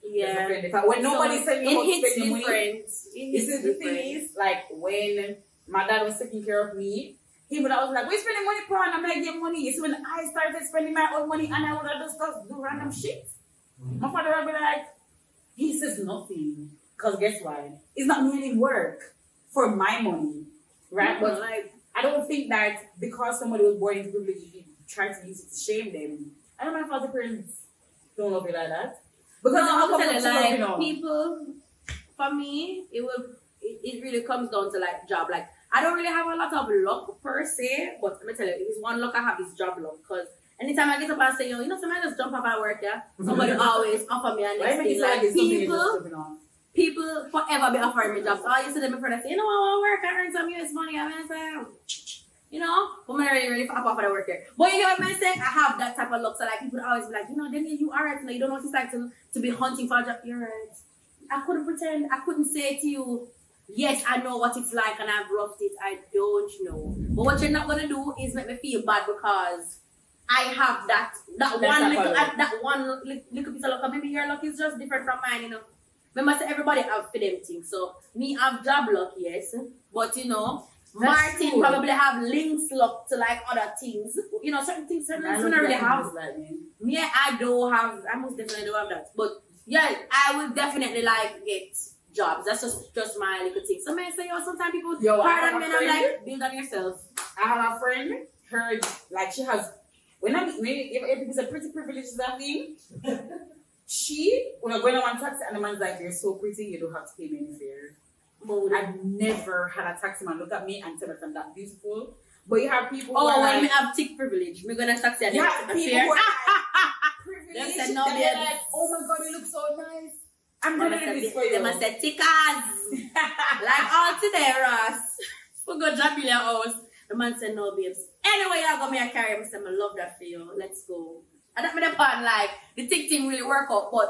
Speaker 4: yeah.
Speaker 2: When nobody
Speaker 4: So,
Speaker 2: said
Speaker 4: it
Speaker 2: you about
Speaker 4: hits
Speaker 2: spending money,
Speaker 4: different. It
Speaker 2: This
Speaker 4: hits
Speaker 2: is the thing is, like when my dad was taking care of me, he would always like, we're spending money, for?" And I'm like, "Get money." It's when I started spending my own money, and I would have just do random shit, mm-hmm. my father would be like, "He says nothing, cause guess why? It's not me any work for my money, right?" But like, I don't think that because somebody was born into privilege, you try to use it to shame them. I don't know if other parents don't love you like that. Because
Speaker 4: no,
Speaker 2: how
Speaker 4: I'm
Speaker 2: come
Speaker 4: telling
Speaker 2: it's
Speaker 4: you, like
Speaker 2: you know?
Speaker 4: people. For me, it will. It, it really comes down to like job. Like I don't really have a lot of luck per se, but let me tell you, it's one luck I have is job luck. Cause anytime I get up and say, yo, you know, somebody just jump up at work, yeah. Somebody always offer me a next thing. Like
Speaker 2: like it's something you're
Speaker 4: people,
Speaker 2: just living on?
Speaker 4: people forever be offering me jobs. So I used to them in front and say, you know, I want to work, I earn some US money. I'm mean, say, you know, but I'm really, really fuck off for the work here. But you know what I'm saying? I have that type of luck. So like people always be like, you know, then you are right. Like, you don't know what it's like to, to be hunting for a job. You're right. I couldn't pretend. I couldn't say to you, yes, I know what it's like and I've roughed it. I don't know. But what you're not gonna do is make me feel bad because I have that that
Speaker 2: That's
Speaker 4: one little uh, that one li- little piece of luck. Maybe your luck is just different from mine, you know. Remember, everybody have for them things. So me have job luck, yes, but you know.
Speaker 2: That's
Speaker 4: Martin
Speaker 2: true.
Speaker 4: probably have links luck to like other things. You know, certain things certain
Speaker 2: I
Speaker 4: things
Speaker 2: don't
Speaker 4: really have.
Speaker 2: like me.
Speaker 4: Yeah, I do have. I most definitely do have that. But yeah, I will definitely like get jobs. That's just just my little thing. Some may say, yo, sometimes people
Speaker 2: Yo, I
Speaker 4: hard on
Speaker 2: a
Speaker 4: men. I'm like, build on yourself.
Speaker 2: I have a friend, her, like, she has, when I, when, if, if it's a pretty privilege, that thing, she, when I go on one taxi and the man's like, you're so pretty, you don't have to pay me any fare. I've never had a taxi man look at me and tell me I'm that beautiful. But you have people oh, who
Speaker 4: Oh, when
Speaker 2: like,
Speaker 4: we have tick privilege, we're gonna taxi and
Speaker 2: you have people who are like, privileged,
Speaker 4: Them said no,
Speaker 2: they're like, oh my god, you look so nice. I'm
Speaker 4: said
Speaker 2: this for you.
Speaker 4: them a said tickers. like all today, Ross. We go drop in your house. The man said no, babes. Anyway, I got me a carry. I said, I love that for you. Let's go. And that made the part like the tick thing really work out, but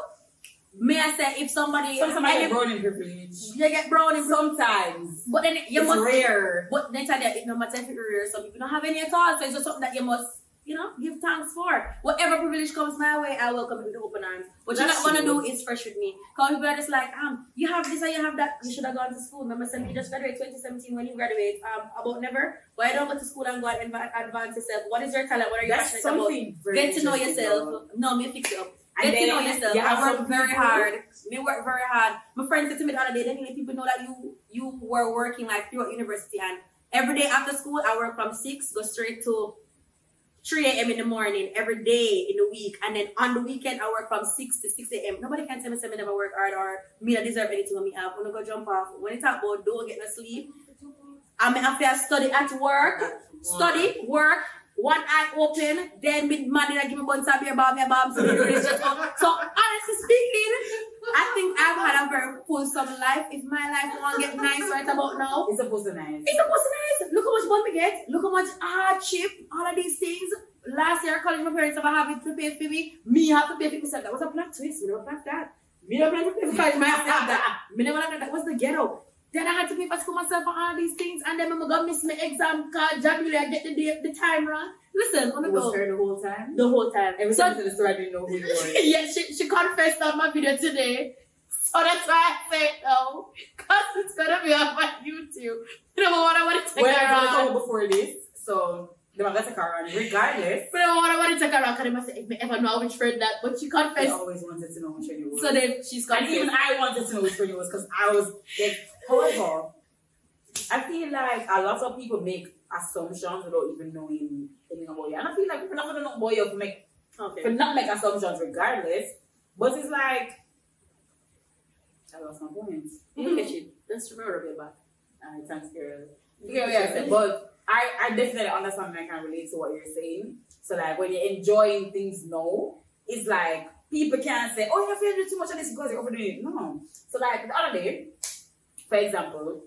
Speaker 4: may I say if somebody
Speaker 2: Sometimes I get brown in privilege.
Speaker 4: you get brown in
Speaker 2: Sometimes.
Speaker 4: But then you
Speaker 2: it's
Speaker 4: must
Speaker 2: rare.
Speaker 4: But then it no matter if it's rare, some people don't have any at all. So it's just something that you must, you know, give thanks for. Whatever privilege comes my way, I welcome it with open arms. What you're not gonna do is fresh with me. Cause people are just like, um, you have this and you have that. You should have gone to school. Remember, saying you just graduated 2017 when you graduate. Um, about never. Why don't go to school and go and adva- advance yourself? What is your talent? What are you
Speaker 2: That's
Speaker 4: passionate about? Get to know yourself. No, me fix it up.
Speaker 2: And
Speaker 4: Get to know yourself.
Speaker 2: you
Speaker 4: I work very
Speaker 2: people-
Speaker 4: hard. Me work very hard. My friend said to me the other day, then let people know that you you were working like throughout university and every day after school I work from six, go straight to 3 a.m. in the morning every day in the week. And then on the weekend I work from 6 to 6 a.m. Nobody can tell me something never work hard or me not deserve anything when me have. When I go jump off. When you talk about don't get no sleep. I'm after I study at work study, work, one eye open, then mid money I give me one time here about me about so, just so honestly speaking, I think I've had a very fulsome life. If my life won't get nice right about now,
Speaker 2: It's supposed to nice.
Speaker 4: it's supposed to be nice. Look how much money we get. Look how much hardship, all of these things. Last year, college, my parents have it to pay for me. Me have to pay for myself. That was a plot twist. Me never planned that. Me never planned to pay for college myself. That. Me never planned that. That was the ghetto. Then I had to pay for school myself for all these things. And then I'm to miss my exam card. January, I get the, day, the time wrong. Listen, I'm
Speaker 2: It
Speaker 4: going
Speaker 2: was
Speaker 4: go
Speaker 2: her the whole time.
Speaker 4: the whole time.
Speaker 2: Every
Speaker 4: So-
Speaker 2: time to the store, I didn't know who you were.
Speaker 4: yeah, she, she confessed on my video today. So that's why I say it now. Because it's to be on my YouTube. You know what I want to take
Speaker 2: Well,
Speaker 4: her
Speaker 2: I
Speaker 4: on.
Speaker 2: was before this, so the man got a car on. Regardless,
Speaker 4: But I want I want to take her out because I must say, if me ever know which friend that, but she
Speaker 2: I
Speaker 4: confessed.
Speaker 2: always wanted to know which one you was.
Speaker 4: So then she's
Speaker 2: and even I wanted to know which one it was because I was like, however, I feel like a lot of people make assumptions without even knowing anything about you. And I feel like people not gonna know about you to make
Speaker 4: okay.
Speaker 2: for not make assumptions regardless. But it's like I lost my point.
Speaker 4: Look at you. That's remember a bit back.
Speaker 2: Alright, thanks, girl. Yeah, yeah, but I, I definitely understand and I can relate to what you're saying. So like when you're enjoying things now, it's like people can't say, Oh, you're feeling too much of this because you're overdoing it. No. So like the other day, for example,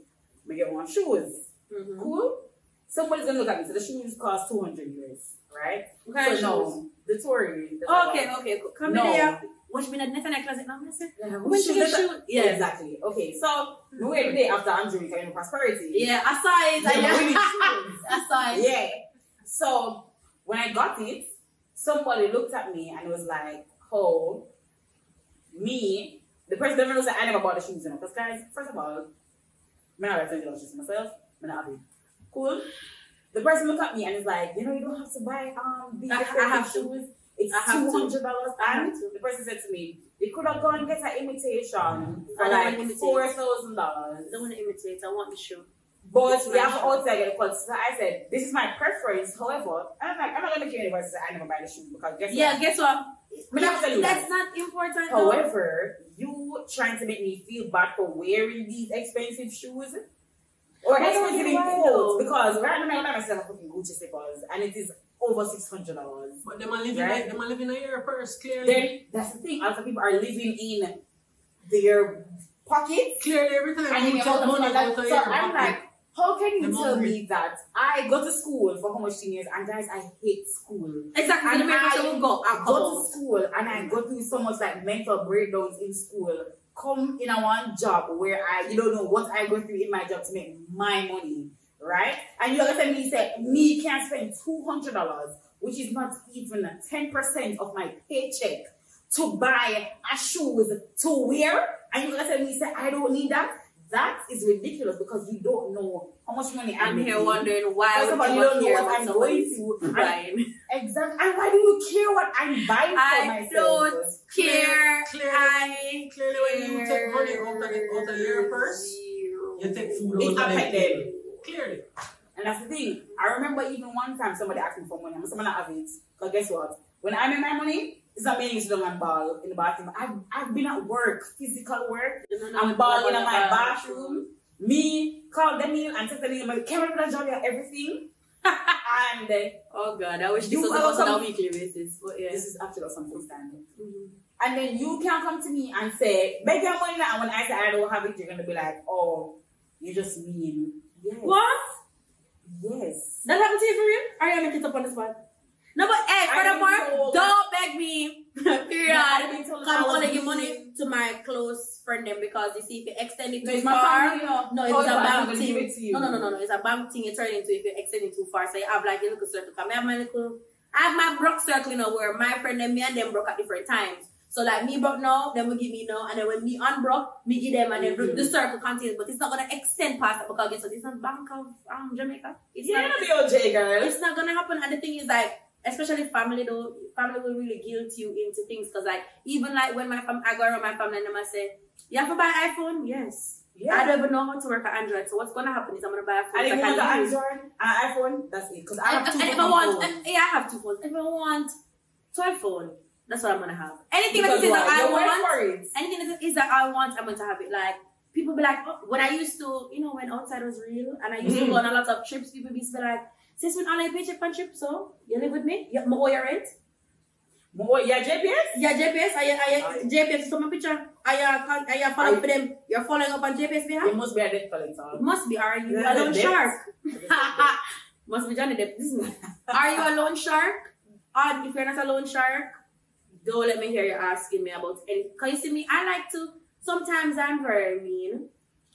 Speaker 2: we get one shoes.
Speaker 4: Mhm.
Speaker 2: Cool? Somebody's gonna look at me. So the shoes cost two hundred euros, right?
Speaker 4: Okay,
Speaker 2: so no, the Tory. the
Speaker 4: Okay,
Speaker 2: one.
Speaker 4: okay. Come
Speaker 2: No.
Speaker 4: in there. Watch me in the net closet now.
Speaker 2: Yeah,
Speaker 4: When
Speaker 2: shoe
Speaker 4: get
Speaker 2: Yeah, exactly. Okay, so no every day after Andrew, we can prosperity.
Speaker 4: Yeah, I saw it.
Speaker 2: Yeah,
Speaker 4: I,
Speaker 2: we.
Speaker 4: I saw it.
Speaker 2: Yeah. So when I got it, somebody looked at me and was like, "Oh, me." The person never knows that I never bought the shoes, you know. Because guys, first of all, I'm not referring to shoes myself. I'm not happy. Cool. The person looked at me and is like, you know, you don't have to buy um these
Speaker 4: I- I
Speaker 2: expensive
Speaker 4: have to.
Speaker 2: shoes. It's
Speaker 4: I have
Speaker 2: two
Speaker 4: to.
Speaker 2: hundred dollars. And the person said to me, you could have gone and get an imitation
Speaker 4: I
Speaker 2: for
Speaker 4: don't want
Speaker 2: like four thousand dollars.
Speaker 4: Don't want to imitate. I want the shoe.
Speaker 2: But
Speaker 4: It's
Speaker 2: we have to
Speaker 4: shoe.
Speaker 2: also get a cut. So I said, this is my preference. However, I'm like, I'm not gonna care anybody says I never buy the shoes because guess
Speaker 4: Yeah,
Speaker 2: what?
Speaker 4: guess what?
Speaker 2: But I'll tell you
Speaker 4: That's not important. though.
Speaker 2: However, you trying to make me feel bad for wearing these expensive shoes or
Speaker 4: I
Speaker 2: expensive
Speaker 4: know
Speaker 2: clothes because right now I buy myself a fucking Gucci slippers and it is over six hundred dollars.
Speaker 1: But them are living,
Speaker 2: Right.
Speaker 1: like, them are living in your purse, clearly.
Speaker 2: Then that's the thing. A lot of people are living in their pockets
Speaker 1: clearly, every time
Speaker 2: and
Speaker 1: you
Speaker 2: you
Speaker 1: take
Speaker 2: out
Speaker 1: money
Speaker 2: money.
Speaker 1: out
Speaker 2: So
Speaker 1: your
Speaker 2: I'm like, how can you tell me that I go to school for how much ten years and guys I hate school.
Speaker 4: Exactly.
Speaker 2: And I
Speaker 4: go.
Speaker 2: I go to school and I go through so much like mental breakdowns in school. Come in a one job where I you don't know what I go through in my job to make my money, right? And you look at me say me can't spend two hundred dollars, which is not even ten percent of my paycheck, to buy a shoes to wear. And you look at me say I don't need that. That is ridiculous because you don't know how much money I'm
Speaker 4: I'm here wondering why
Speaker 2: First of all, you don't know what I'm
Speaker 4: somebody's
Speaker 2: going through.
Speaker 4: buying.
Speaker 2: Exactly. And why do you care what I'm buying for myself?
Speaker 4: I
Speaker 2: myself?
Speaker 4: don't care.
Speaker 1: Clearly-
Speaker 4: I
Speaker 1: clearly when you take money out of, the, out of your purse,
Speaker 4: Zero.
Speaker 1: you take food
Speaker 2: It
Speaker 1: out of it.
Speaker 2: them.
Speaker 1: Clearly.
Speaker 2: And that's the thing. I remember even one time somebody asked me for money. I'm someone have it. Because guess what? When I make my money, it's not me sit down and ball in the bathroom. I've, I've been at work, physical work. I'm balling in my bathroom. Me, call them in and text them in my camera for the job and everything. and uh,
Speaker 4: Oh God, I wish this was also on a weekly basis. But yeah.
Speaker 2: this is actually something standing.
Speaker 4: Mhm.
Speaker 2: And then you can come to me and say, beg your money now. And when I say I don't have it, you're going to be like, oh, you just mean. Yes.
Speaker 4: What?
Speaker 2: Yes.
Speaker 4: That happened to you for real? Are you making it up on the spot? No, but hey,
Speaker 2: I've been
Speaker 4: furthermore, don't beg me. Period.
Speaker 2: No, I've been told
Speaker 4: I'm
Speaker 2: I was
Speaker 4: give money to my close friend them because you see if you extend it
Speaker 2: No,
Speaker 4: too
Speaker 2: my
Speaker 4: far.
Speaker 2: family, no.
Speaker 4: No, it's
Speaker 2: Oh,
Speaker 4: a bank thing.
Speaker 2: it to.
Speaker 4: No, no, no, no, no. It's a bank thing. You turn into if you extend it too far. So you have like a little circle. Come, I have my little, I have my broke circle, you know, where my friend and me and them broke at different times. So like me broke now, then we give me now, and then when me unbroke, me give them, and then
Speaker 2: Mhm.
Speaker 4: the circle continues. But it's not gonna extend past that because? It's not Bank of um, Jamaica. It's not.
Speaker 2: not the OJ girl.
Speaker 4: It's not gonna happen. And the thing is like, especially family though, family will really guilt you into things because like even like when my fam- I go around my family and I say, you have to buy iPhone? Yes. I don't even know how to work an Android. So what's gonna happen is I'm gonna buy a phone.
Speaker 2: And if
Speaker 4: that
Speaker 2: you want an. Android, an iPhone, that's it. Because I have two
Speaker 4: if I want,
Speaker 2: phones.
Speaker 4: yeah, I have two phones. If I want 12 phone, that's what I'm gonna have. Anything
Speaker 2: Because
Speaker 4: that is that? I want, anything that is that I want, I'm going to have it. Like people be like, oh, when I used to, you know, when outside was real, and I used to
Speaker 2: Mhm.
Speaker 4: go on a lot of trips, people be like, sis, when I paycheck on a trip, so you live with me, you owe your rent.
Speaker 2: More, yeah, JPS?
Speaker 4: Yeah, GPS, I, I, GPS, so my picture, I, uh, I, I follow up for them. You're following up on GPS behalf.
Speaker 2: You must be a debt collector.
Speaker 4: It must be. Are you a loan shark? must be Johnny Depp. This is Are you a loan shark? And if you're not a loan shark, don't let me hear you asking me about any. Cause you see me, I like to. Sometimes I'm very mean.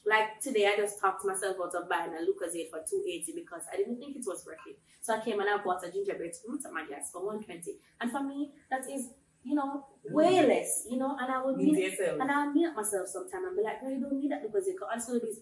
Speaker 4: Like today, I just talked myself out of buying a Lucozade for two eighty because I didn't think it was worth it. So I came and I bought a gingerbread to put my gas for one twenty. And for me, that is, you know, way less. You know, and I would mean
Speaker 2: yourself.
Speaker 4: and I'll meet myself sometime and be like, no, you don't need that because it also this.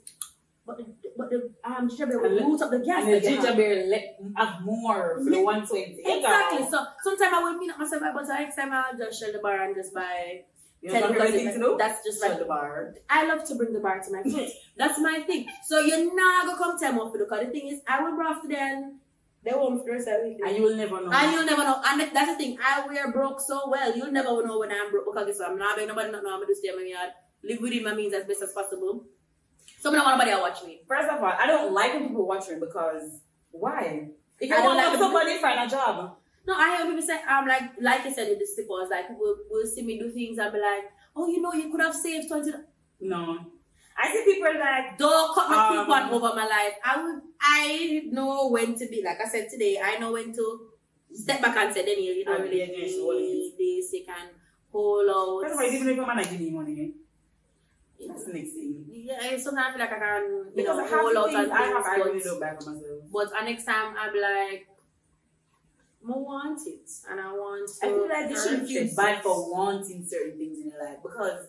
Speaker 4: But the, but the um gingerbread will root up the gas.
Speaker 2: And the
Speaker 4: that you have.
Speaker 2: ginger beer let have more for the 120.
Speaker 4: Exactly. So sometimes I will meet myself, but the next time I'll just shell the bar and just buy.
Speaker 2: You know,
Speaker 4: ten
Speaker 2: favorite thing to do?
Speaker 4: That's just like
Speaker 2: the bar.
Speaker 4: I love to bring the bar to my foot. that's my thing. So you're not gonna come tell me off because the thing is, I will bro after them. They won't for the rest of the week.
Speaker 2: And you will never know.
Speaker 4: And you'll never know. And that's the thing. I wear broke so well. You'll never know when I'm broke because guess what? I'm not begging nobody not know I'm gonna stay in my yard. Live within my means as best as possible. So I don't want nobody to watch me.
Speaker 2: First of all, I don't like when people watch me because why? If you
Speaker 4: I don't
Speaker 2: want
Speaker 4: like
Speaker 2: like somebody, find a job.
Speaker 4: No, I hear people say I'm like like I said with the slippers, like people will see me do things and be like, Oh, you know you could have saved twenty
Speaker 2: No. I see people like,
Speaker 4: Don't cut my
Speaker 2: Um,
Speaker 4: coupon over my life. I would I know when to be like I said today, I know when to step back and say then you, you
Speaker 2: And
Speaker 4: really
Speaker 2: what it
Speaker 4: need this, you can hold out.
Speaker 2: first of all, even if a man not giving you money, that's the next thing.
Speaker 4: Yeah, sometimes I feel like I can, you
Speaker 2: Because
Speaker 4: know,
Speaker 2: I have
Speaker 4: hold out and
Speaker 2: I have, I really look back on myself.
Speaker 4: but, uh, next time I'll be like, I want it, and I want. To
Speaker 2: I feel like you shouldn't feel bad for wanting certain things in your life because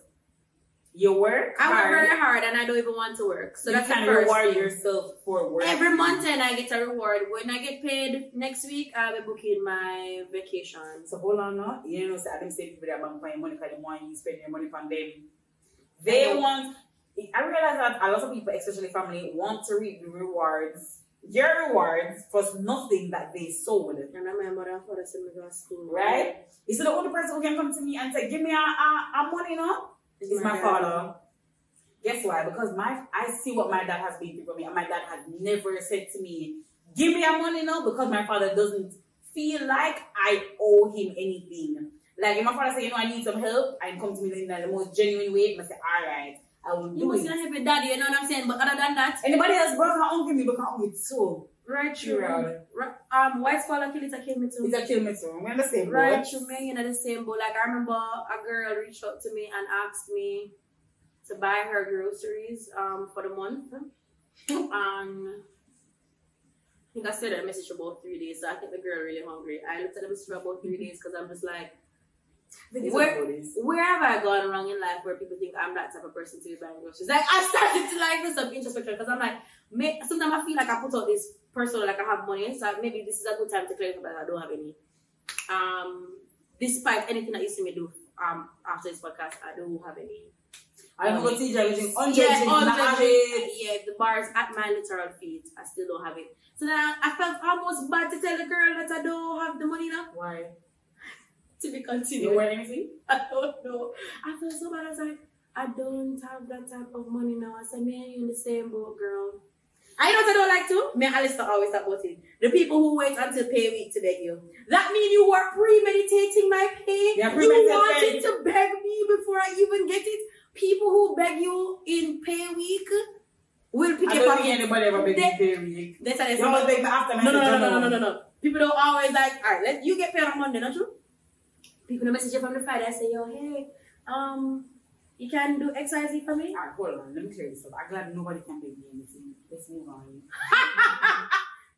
Speaker 2: you work
Speaker 4: I work very hard, and I don't even want to work. So
Speaker 2: you
Speaker 4: that's the
Speaker 2: can
Speaker 4: first
Speaker 2: reward
Speaker 4: thing.
Speaker 2: yourself for work.
Speaker 4: Every month, and I get a reward. When I get paid next week, I'll be booking my vacation.
Speaker 2: So hold on now. You know, say them say people that bank for money because they want you spend your money on them. They want. I realize that a lot of people, especially family, want to reap the rewards, your rewards for nothing that they sold.
Speaker 4: And I remember that for us school.
Speaker 2: Right? Is the only person who can come to me and say, "Give me a, a, a money, no?"
Speaker 4: It's
Speaker 2: Is my
Speaker 4: dad.
Speaker 2: father. Guess why? Because my I see what my dad has been through for me, and my dad has never said to me, "Give me your money now," because my father doesn't feel like I owe him anything. Like if my father say, "You know, I need some help," and come to me in the most genuine way, I say, "All right, I will
Speaker 4: You
Speaker 2: do
Speaker 4: must
Speaker 2: it."
Speaker 4: not have a daddy, you know what I'm saying? But other than that,
Speaker 2: Anybody else broke her uncle me because uncle too.
Speaker 4: right through.
Speaker 2: Sure.
Speaker 4: Right, um, white scholar kill it, I came me too.
Speaker 2: It's a kill me too. We understand,
Speaker 4: Right
Speaker 2: but
Speaker 4: through me, you know the same. But like I remember a girl reached out to me and asked me to buy her groceries um for the month. Um, I think I said a message for about three days. So I think the girl really hungry. I looked at the message for about three days because I'm just like.
Speaker 2: I think it's
Speaker 4: Where- where have I gone wrong in life where people think I'm that type of person to be buying groceries? Like I started to like do some introspection because I'm like, may, sometimes I feel like I put out this persona like I have money, so maybe this is a good time to clarify that I don't have any. Um, despite anything that you see me do um after this podcast, I don't have any.
Speaker 2: I know what TJ is doing. Hundred
Speaker 4: yeah,
Speaker 2: drinks,
Speaker 4: all
Speaker 2: not
Speaker 4: the-
Speaker 2: have it.
Speaker 4: yeah, the bars at my literal feet. I still don't have it. So then I, I felt almost bad to tell the girl that I don't have the money now.
Speaker 2: Why?
Speaker 4: To be
Speaker 2: You
Speaker 4: continued.
Speaker 2: wear anything?
Speaker 4: I don't know. I feel so bad. I was like, I don't have that type of money now. I said, me and you in the same boat, girl. I know what I don't like to. Me and Alistair always talk about it. The people who wait until pay week to beg you. That means you were premeditating my pay.
Speaker 2: Yeah,
Speaker 4: you wanted to beg me before I even get it. People who beg you in pay week will pick
Speaker 2: I don't think anybody ever beg
Speaker 4: They-
Speaker 2: pay week.
Speaker 4: That's how they
Speaker 2: You always beg me after
Speaker 4: no, no, no, no, no, no, no, no. People don't always like, all right, let you get paid on Monday, don't true? People don't message you from the Friday and say, yo, hey, um, you can do X, Y, Z for me?
Speaker 2: Alright, hold on. Let me clear this up. I'm glad nobody can beg me anything. Let's move on.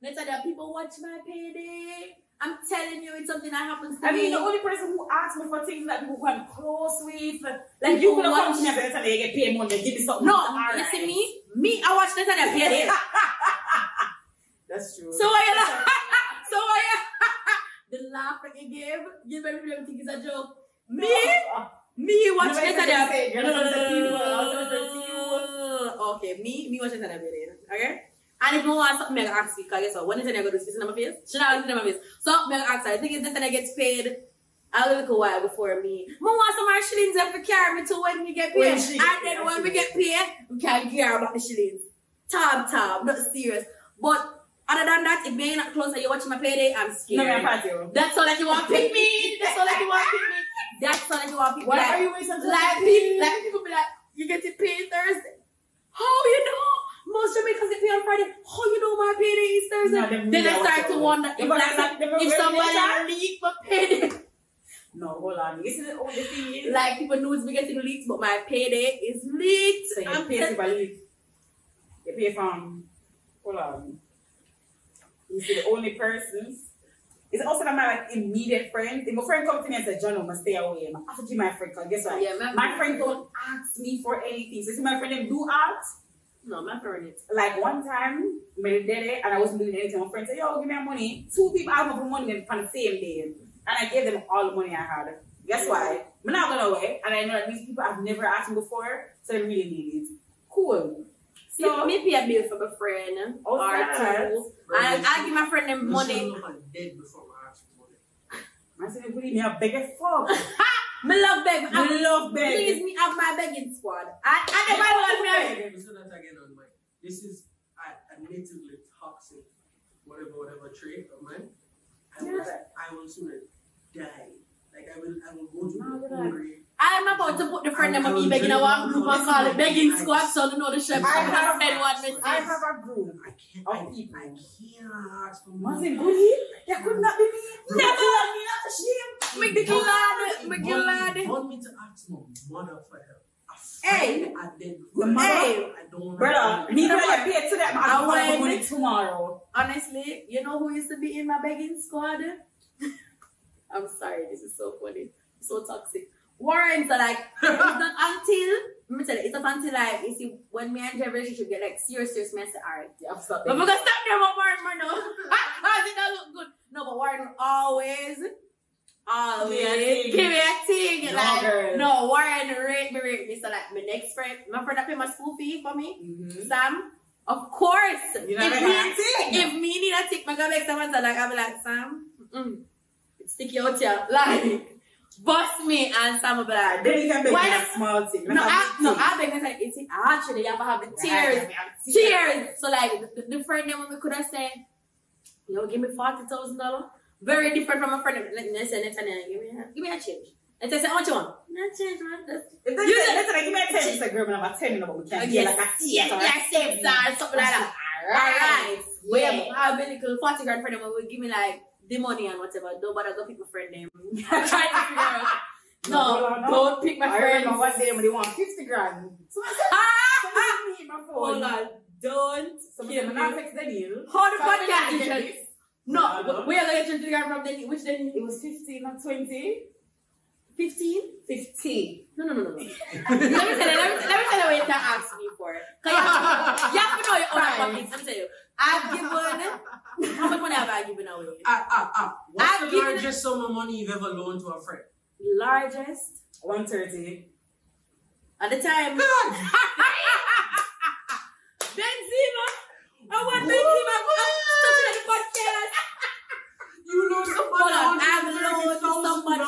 Speaker 4: Let's say that people watch my payday. I'm telling you, it's something that happens to
Speaker 2: I
Speaker 4: me.
Speaker 2: mean, the only person who asks me for things that people who I'm close with, like you could have
Speaker 4: watch-
Speaker 2: come to me and said, you get paid Monday, give me something.
Speaker 4: no, you see me? Me, I watch this and I payday.
Speaker 2: That's true.
Speaker 4: so why you laugh? so why you The laugh that you gave, you made people think it's a joke. Me? Me watch
Speaker 2: You
Speaker 4: this
Speaker 2: might
Speaker 4: and I
Speaker 2: say, you're
Speaker 4: No, no,
Speaker 2: not
Speaker 4: no,
Speaker 2: supposed to
Speaker 4: no,
Speaker 2: people,
Speaker 4: no,
Speaker 2: I was
Speaker 4: no,
Speaker 2: supposed to
Speaker 4: no. Okay, me, me watching that video, okay? And if you want something, gonna ask you, because guess what? When is it gonna go to this in my face? Should I in my face? So gonna ask her. I think it's this and I gets paid a little while before me. I want some more shillings up to carry me to when we get
Speaker 2: When
Speaker 4: paid.
Speaker 2: she
Speaker 4: and then when we get paid, we can't care about the shillings. Tab, tab, not serious. But other than that, if you're not close and you're watching my payday, I'm scared.
Speaker 2: No, I'm fat, you.
Speaker 4: That's all that you want to pick me. That's all that you want to pick me. That's all that you want to pick me.
Speaker 2: Why
Speaker 4: Like-
Speaker 2: are you wasting
Speaker 4: like people, like people be like, you get it paid Thursday. How you know? Most Jamaicans get paid on Friday. How you know my payday is Thursday?
Speaker 2: No,
Speaker 4: then I start to wonder if, like,
Speaker 2: really-
Speaker 4: if somebody leaked my payday.
Speaker 2: No, hold on. This is the only thing is.
Speaker 4: like people know it's me getting leaked, but my payday is leaked.
Speaker 2: So you
Speaker 4: I'm
Speaker 2: pay
Speaker 4: tell-
Speaker 2: people leave. You pay from. Hold on. He's the only person. It's also not my like immediate friend. If my friend comes to me and says, John, I'm gonna stay away. I have to my friend because guess what?
Speaker 4: yeah, my,
Speaker 2: My friend don't ask me for anything. So see my friend do ask.
Speaker 4: No, my friend it.
Speaker 2: Like one time, I did it and I wasn't doing anything. My friend said, Yo, give me your money. Two people asked me for money on the same day. And I gave them all the money I had. Guess why? I'm not gonna wait. And I know that these people I've never asked me before, so they really need it. Cool.
Speaker 4: So
Speaker 2: So
Speaker 4: me pay a bill for my friend
Speaker 2: Oh,
Speaker 4: or two. I, I give my friend them money.
Speaker 1: I'm dead before I ask for money.
Speaker 2: I said, believe me, I beg a fuck.
Speaker 4: Me love beg.
Speaker 2: I love beg.
Speaker 4: Please me have my begging squad. I, I never want me.
Speaker 1: Again, that again on mine. This is a admittedly toxic, whatever, whatever trait of mine. I will, I will sooner die. Like I will, I will go to
Speaker 2: No,
Speaker 1: the
Speaker 2: but
Speaker 1: hungry.
Speaker 4: I'm about to put the friend them on me begging a one group and call it begging squad so they know the chef.
Speaker 2: I have-
Speaker 4: gonna one.
Speaker 2: I have a group.
Speaker 1: I can't.
Speaker 2: Of
Speaker 1: I,
Speaker 2: people.
Speaker 1: I can't ask for
Speaker 2: Was
Speaker 1: money.
Speaker 2: it goodie? That could not be me. Never let me not shame.
Speaker 4: Make the
Speaker 1: Want-
Speaker 4: make the
Speaker 1: want- Want me to ask my mother for help?
Speaker 4: Hey.
Speaker 1: I did
Speaker 2: Your mother?
Speaker 4: Hey.
Speaker 1: I don't
Speaker 2: Brother, me gonna get to them.
Speaker 4: I
Speaker 2: I'm gonna
Speaker 4: went-
Speaker 2: tomorrow.
Speaker 4: Honestly, you know who used to be in my begging squad? I'm sorry, this is so funny. So toxic. Warrants are like, it's not until, let me tell you, it's not until like, you see, when me and Jeff relationship get like serious, serious, me I say, alright.
Speaker 2: You have to stop
Speaker 4: But we're gonna stop there about Warren more now. Because it don't look good. No, but Warren always, always
Speaker 2: Give me a thing.
Speaker 4: give me a thing.
Speaker 2: No,
Speaker 4: like,
Speaker 2: girl.
Speaker 4: no, Warren rate me, rate me. So like, my next friend, my friend that pay my school fee for me,
Speaker 2: Mhm.
Speaker 4: Sam, of course.
Speaker 2: You know,
Speaker 4: if, me,
Speaker 2: think.
Speaker 4: if me need a tick, my gonna make someone so like, I'll be like, Sam, mm, stick you out here. Like, bust me. And Sam be like,
Speaker 2: Then you can make
Speaker 4: Why
Speaker 2: a small thing.
Speaker 4: no, I, no, I beg you, like, it's actually, you have to have the tears. Cheers! So like the, the friend that we could have said, yo, give me forty thousand dollars. Very different from a friend. Let me say, Nathaniel, give me a, give me a change. And they say, how much you want? No change, man.
Speaker 2: If they
Speaker 4: You
Speaker 2: say, listen, like, give me a 10, it's like, girl, I'm about 10, but we can't get like a
Speaker 4: yes,
Speaker 2: a
Speaker 4: yes, yes, something like that.
Speaker 2: Alright.
Speaker 4: Alright.
Speaker 2: Yeah.
Speaker 4: have, I have a little forty grand friend that will give me like the money and whatever. Don't bother go pick my friend name. Try to figure out.
Speaker 2: No,
Speaker 4: No,
Speaker 2: no.
Speaker 4: don't pick my
Speaker 2: I
Speaker 4: friends.
Speaker 2: remember one day when they want 50 grand. So I said,
Speaker 4: Ah!
Speaker 2: Me my
Speaker 4: Hold
Speaker 2: phone.
Speaker 4: on. Don't
Speaker 2: So I
Speaker 4: kill me.
Speaker 2: "I'm not text Daniel."
Speaker 4: How the
Speaker 2: I
Speaker 4: podcast
Speaker 2: "I
Speaker 4: just-
Speaker 2: get this."
Speaker 4: No,
Speaker 2: No.
Speaker 4: we are to get you from the which then
Speaker 2: It was 15, not 20.
Speaker 4: 15?
Speaker 2: 15.
Speaker 4: No, no, no, no, no. let me tell you, let me, let me tell you what you can ask me for. you have to, you have to know your own. Let me tell you. I've given, how much money have I given away?
Speaker 1: Ah, ah, ah. What's
Speaker 4: I've
Speaker 1: the largest sum of money you've ever loaned to a friend?
Speaker 4: Largest
Speaker 2: 130.
Speaker 4: at the time. Benzema. I want Benzema. I'm the podcast.
Speaker 1: You loaned somebody
Speaker 4: on, I've loaned somebody.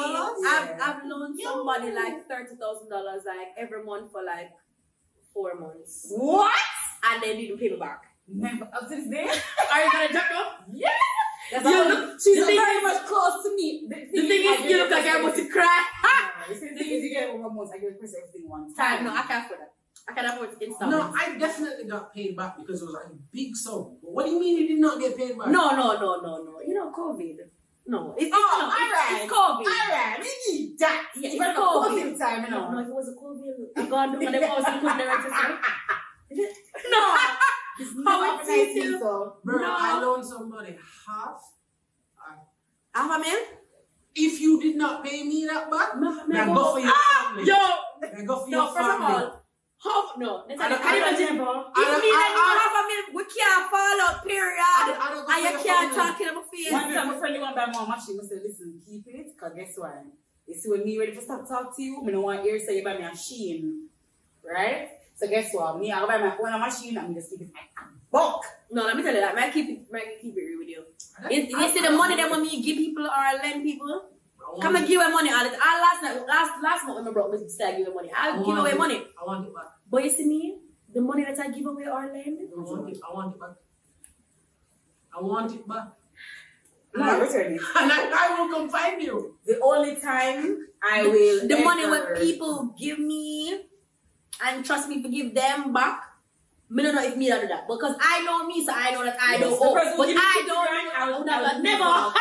Speaker 4: I've, I've loaned somebody like thirty thousand dollars like every month for like four months,
Speaker 2: What?
Speaker 4: and they didn't pay me back.
Speaker 2: Never up to this day.
Speaker 4: Are you gonna jump up?
Speaker 2: Yes. That's
Speaker 4: You
Speaker 2: how-
Speaker 4: look-
Speaker 2: she's
Speaker 4: the thing
Speaker 2: very much close to me. The
Speaker 4: The thing is, you look like you're about to cry. Ah!
Speaker 2: The thing is, you get over months. I give Chris everything one
Speaker 4: Time,
Speaker 2: time.
Speaker 4: no, I can't afford that. I can't afford
Speaker 1: No. I definitely got paid back because it was like a big sum. But what do you mean you did not get paid back?
Speaker 4: No, no, no, no, no. You know, COVID. No, it's,
Speaker 2: Oh,
Speaker 4: no, it's,
Speaker 2: alright.
Speaker 4: it's COVID.
Speaker 2: Alright, we need that.
Speaker 4: Yeah,
Speaker 2: Even
Speaker 4: it's
Speaker 2: the
Speaker 4: COVID.
Speaker 2: time, you
Speaker 4: No, no, if it was a COVID, I gone down and the house and couldn't direct us. No,
Speaker 2: It's
Speaker 4: How
Speaker 2: not
Speaker 4: it's
Speaker 2: nice,
Speaker 4: easy.
Speaker 2: so.
Speaker 1: Bro,
Speaker 4: No.
Speaker 1: I loaned somebody half.
Speaker 4: half a mil.
Speaker 1: If you did not pay me that back,
Speaker 4: Me- me go-
Speaker 1: go for your
Speaker 4: Ah,
Speaker 1: family.
Speaker 4: Yo,
Speaker 1: Now go for
Speaker 4: no,
Speaker 1: your
Speaker 4: first of all, how no? Let's
Speaker 1: I don't-
Speaker 4: I
Speaker 1: I
Speaker 4: imagine. If me and you
Speaker 1: I- I-
Speaker 4: half a mil, we can't fall out. Period.
Speaker 1: I don't- I don't go
Speaker 4: And
Speaker 1: for
Speaker 4: you
Speaker 1: your
Speaker 4: can't
Speaker 1: family.
Speaker 4: talk in my face.
Speaker 2: One time, my friend, you want to buy more machine. I said, listen, keep it, because guess what? You see, when me ready to stop talk to you, I don't want ear say you buy me a machine. Right? So guess what? Me, I'll buy my own machine and me just keep it like a bulk.
Speaker 4: No, let me tell you that. Man, keep it, man, keep it real with you.
Speaker 1: I-
Speaker 4: You, you see the money that when me give people or lend people,
Speaker 1: I
Speaker 4: come and give away money I, the. Last night, last last month when I broke, me start giving money.
Speaker 1: I
Speaker 4: I'll give away
Speaker 1: it.
Speaker 4: money.
Speaker 1: I want it back.
Speaker 4: But you see me, the money that I give away or lend,
Speaker 1: I want it. I want it back. I want it back.
Speaker 2: No, return it.
Speaker 1: And I, I will come find you.
Speaker 2: The only time I will.
Speaker 4: the money when people give me and trust me to give them back. Me don't know if me that do that because I know me, so I know that I
Speaker 2: Yes,
Speaker 4: don't owe. But
Speaker 2: give
Speaker 4: I don't.
Speaker 2: grand, I
Speaker 4: I
Speaker 2: would
Speaker 4: would
Speaker 2: I
Speaker 4: never, never.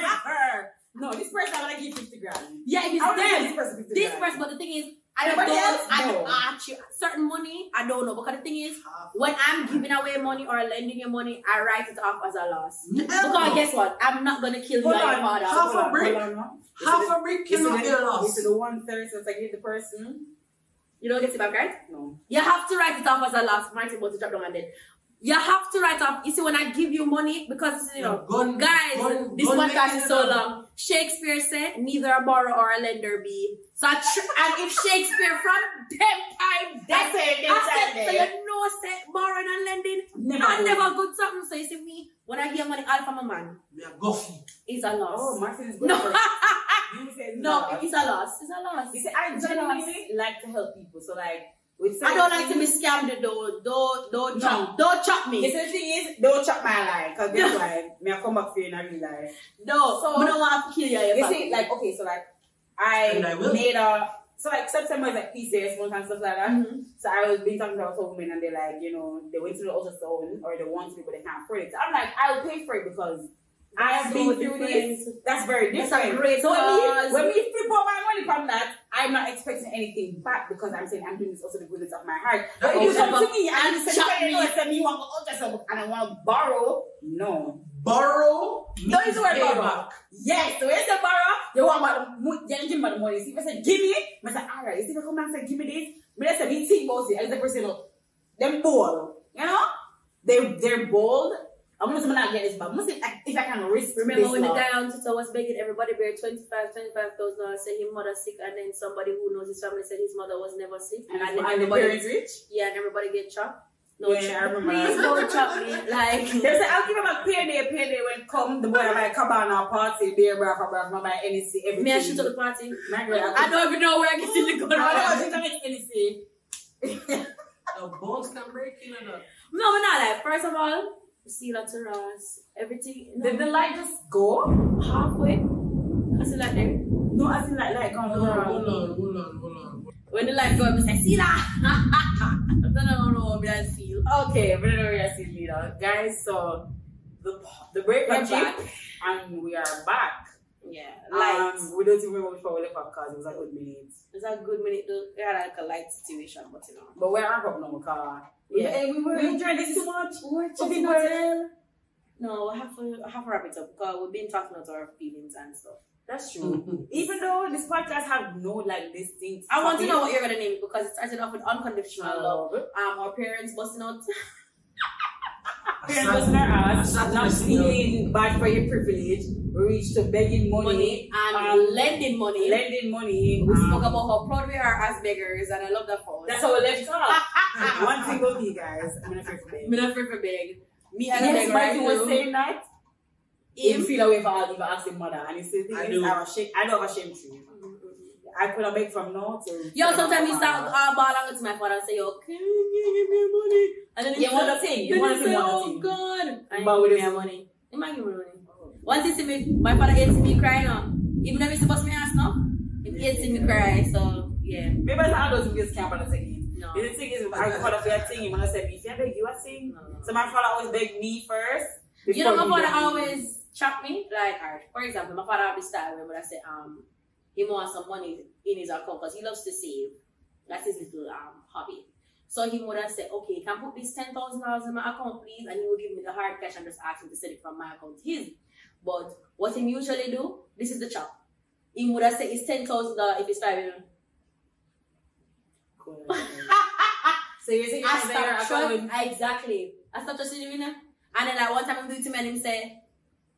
Speaker 2: Never. No, this person I'm gonna give 50 grand.
Speaker 4: Yeah, if it's
Speaker 2: I
Speaker 4: them,
Speaker 2: this person
Speaker 4: this
Speaker 2: grand.
Speaker 4: person. But the thing is, I don't.
Speaker 2: Everybody else,
Speaker 4: I don't actually certain money. I don't know because the thing is, when I'm giving away money or lending you money, I write it off as a loss. Because guess what? I'm not gonna kill you
Speaker 2: Hold
Speaker 4: your
Speaker 2: on,
Speaker 4: father.
Speaker 1: half a brick.
Speaker 2: hold on, no.
Speaker 1: Half a brick cannot be a
Speaker 2: You
Speaker 1: loss.
Speaker 2: see the one third since I give the person?
Speaker 4: You don't get it back, right?
Speaker 2: No.
Speaker 4: You have to write it off as a loss. Martin about to drop down and then. You have to write off. You see, when I give you money, because you know,
Speaker 1: Gun-
Speaker 4: guys,
Speaker 1: gun-
Speaker 4: this
Speaker 1: gun
Speaker 4: podcast is so
Speaker 1: it
Speaker 4: long. Shakespeare said, "Neither a borrower or a lender be." So, I tr- and if Shakespeare from them time,
Speaker 2: That's it,
Speaker 4: I
Speaker 2: that's
Speaker 4: said, so you know, say borrowing and lending,
Speaker 2: Never
Speaker 4: I never good something. So you see me, when I hear money, all from a man,
Speaker 1: Me a Goffy.
Speaker 4: it's a loss.
Speaker 2: Oh, Martin is good.
Speaker 4: no,
Speaker 2: first. You said
Speaker 4: no,
Speaker 2: no.
Speaker 4: it's a loss. It's a loss.
Speaker 2: You see, I genuinely like to help people. So like, with
Speaker 4: I don't like to be
Speaker 2: things-
Speaker 4: scammed though. Don't don't
Speaker 2: No.
Speaker 4: chop don't chop me.
Speaker 2: You see, the thing is, don't chop my lie. Because guess what? Me I come back for you in a real life.
Speaker 4: No,
Speaker 2: So-
Speaker 4: I don't want to kill you.
Speaker 2: You see, like, okay, so like,
Speaker 1: And I
Speaker 2: I made a, so like September is like PCS month and stuff like that.
Speaker 4: Mhm.
Speaker 2: So I was being talking to some women and they're like, you know, they went to the ultrasound or they want to, but they can't afford it. So I'm like, I'll pay for it because I have
Speaker 4: So
Speaker 2: been through this. That's very different.
Speaker 4: That's great
Speaker 2: so when we, when we flip out my money from that, I'm not expecting anything back because I'm saying I'm doing this also the goodness of my heart. But if you come to me and
Speaker 4: and
Speaker 2: you say,
Speaker 4: me.
Speaker 2: no, it's me want to ultrasound and I want to borrow, no.
Speaker 1: Borrow.
Speaker 2: Don't use the word borrow.
Speaker 1: back.
Speaker 2: Yes, so when you say borrow, you want you give the money. See if I say give me, I say alright. See if I come and say give me this, but I say me think about it. I the person them bold, you know? They they're bold. I'm gonna say not get this, but I'm gonna if I can risk
Speaker 4: Remember
Speaker 2: this
Speaker 4: when the guy on Twitter was begging everybody bear 25, 25,000 dollars, said his mother sick, and then somebody who knows his family said his mother was never sick,
Speaker 2: and,
Speaker 4: then
Speaker 2: and the
Speaker 4: everybody,
Speaker 2: parents rich.
Speaker 4: yeah, and everybody get chopped. No,
Speaker 2: Yeah, I remember
Speaker 4: please
Speaker 2: that.
Speaker 4: don't chop me. Like,
Speaker 2: They say I'll give him a payday, payday when come the boy buy cabana party, beer bar for bar, buy NEC, everything.
Speaker 4: me I shoot up the party.
Speaker 2: My girl,
Speaker 4: I don't even know where I get the gun.
Speaker 2: I don't think I make NEC.
Speaker 1: The bones can break in and out.
Speaker 4: No, we're not like. First of all, to Ross. Everything. No,
Speaker 2: Did the light just go?
Speaker 4: halfway. I see like there.
Speaker 2: No, I think like like on the
Speaker 1: Hold on, hold on, hold on, hold on.
Speaker 4: When the light go, I say, see that? I don't know what I feel.
Speaker 2: Okay, but anyway, I see leader. Guys, so the the break
Speaker 4: back.
Speaker 2: back and we are back.
Speaker 4: Yeah, light.
Speaker 2: Um, we don't even remember which part we left off because it was like a good minute.
Speaker 4: it's a good minute though. We had like a light situation, but you know.
Speaker 2: But we're wrap up now because
Speaker 4: Yeah.
Speaker 2: Hey, we were enjoying this too much.
Speaker 4: We're
Speaker 2: So
Speaker 4: chatting
Speaker 2: people-
Speaker 4: as well. No, we have to I have to wrap it up because we've been talking about our feelings and stuff.
Speaker 2: That's true. Even though this podcast have no like distinct.
Speaker 4: I want to know what you're gonna name it because it started off with unconditional love.
Speaker 2: love.
Speaker 4: Um, our parents busting out.
Speaker 2: Parents was in our ass, not feeling bad for your privilege. We reached to begging money,
Speaker 4: money and
Speaker 2: um,
Speaker 4: lending money.
Speaker 2: lending money.
Speaker 4: we
Speaker 2: um,
Speaker 4: spoke about how proud we are as beggars, and I love that for us.
Speaker 2: That's how we left off. One thing about me, guys. I'm gonna for beg.
Speaker 4: Me not free for beg. Me as a
Speaker 2: Yes,
Speaker 4: beggar.
Speaker 2: Martin
Speaker 4: I
Speaker 2: was saying that. He
Speaker 4: Him-
Speaker 2: feel away for all even asking mother, and he said,
Speaker 1: I
Speaker 2: "I
Speaker 1: do.
Speaker 2: do. I'm ashamed. I don't have a shame tree. I could have beg from now to.
Speaker 4: Yo, sometimes you start uh, ball out to my father and say, Yo, can you give me money? And then
Speaker 2: You
Speaker 4: he
Speaker 2: want
Speaker 4: say-
Speaker 2: the thing. You want
Speaker 4: he
Speaker 2: the
Speaker 4: say. Oh,
Speaker 2: want the thing.
Speaker 4: God. And
Speaker 2: But
Speaker 4: give me
Speaker 2: this-
Speaker 4: money. He might give me money. Once he see me, my father hates me crying now. Even though he's supposed to me ass now, he hates me cry. So, yeah.
Speaker 2: Maybe that's how those videos can't bother saying.
Speaker 4: No.
Speaker 2: The thing is, I father for your thing. When I said, if you beg you, I sing.
Speaker 4: No, no, no.
Speaker 2: So my father always beg me first.
Speaker 4: You know, my father always chop me. Like, alright, for example, my father have this style where I say, um, he wants some money in his account because he loves to save. That's his little um hobby. So he would have said, okay, can I put this ten thousand dollars in my account, please? And he will give me the hard cash and just ask me to send it from my account to his. But what he usually do, this is the chop. He would have said it's ten thousand dollars if it's five million.
Speaker 2: Cool. So you're saying
Speaker 4: I
Speaker 2: it's there,
Speaker 4: stopped
Speaker 2: call
Speaker 4: trust exactly. I stopped trusting him, you know? And then like one time I'm doing to me and him say,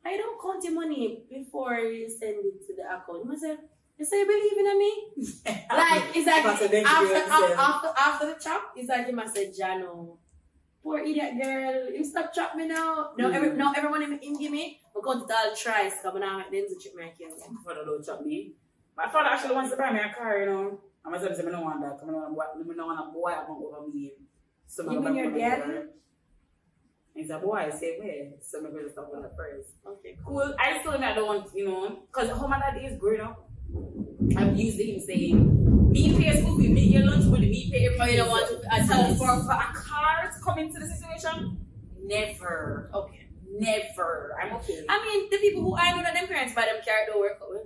Speaker 4: I don't count your money before you send it to the account. I said, you say you believe in me? like it's like after, after, after after the chop, it's like him I said, Jano, poor idiot girl, you stop chop me now. No, every
Speaker 2: Mm.
Speaker 4: no everyone him, him give me, I'm going to all tries coming out then to chip my.
Speaker 2: My father don't chop me. My father actually wants to buy me a car, you know. I'm gonna say, I don't want that. I don't want to a boy I'm over me. So
Speaker 4: You
Speaker 2: I'm
Speaker 4: mean your dad?
Speaker 2: He's a boy, same way. So I'm gonna stop with that first.
Speaker 4: Okay,
Speaker 2: Cool. I I don't want, you know, because how my dad is growing up. I'm used to him saying, me pay school fee, me get lunch money, me pay everything.
Speaker 4: Oh, you don't want to I tell
Speaker 2: for, for a car to come into the situation, never.
Speaker 4: Okay.
Speaker 2: Never. I'm okay.
Speaker 4: I mean, the people who I know that them parents buy them car don't work out well.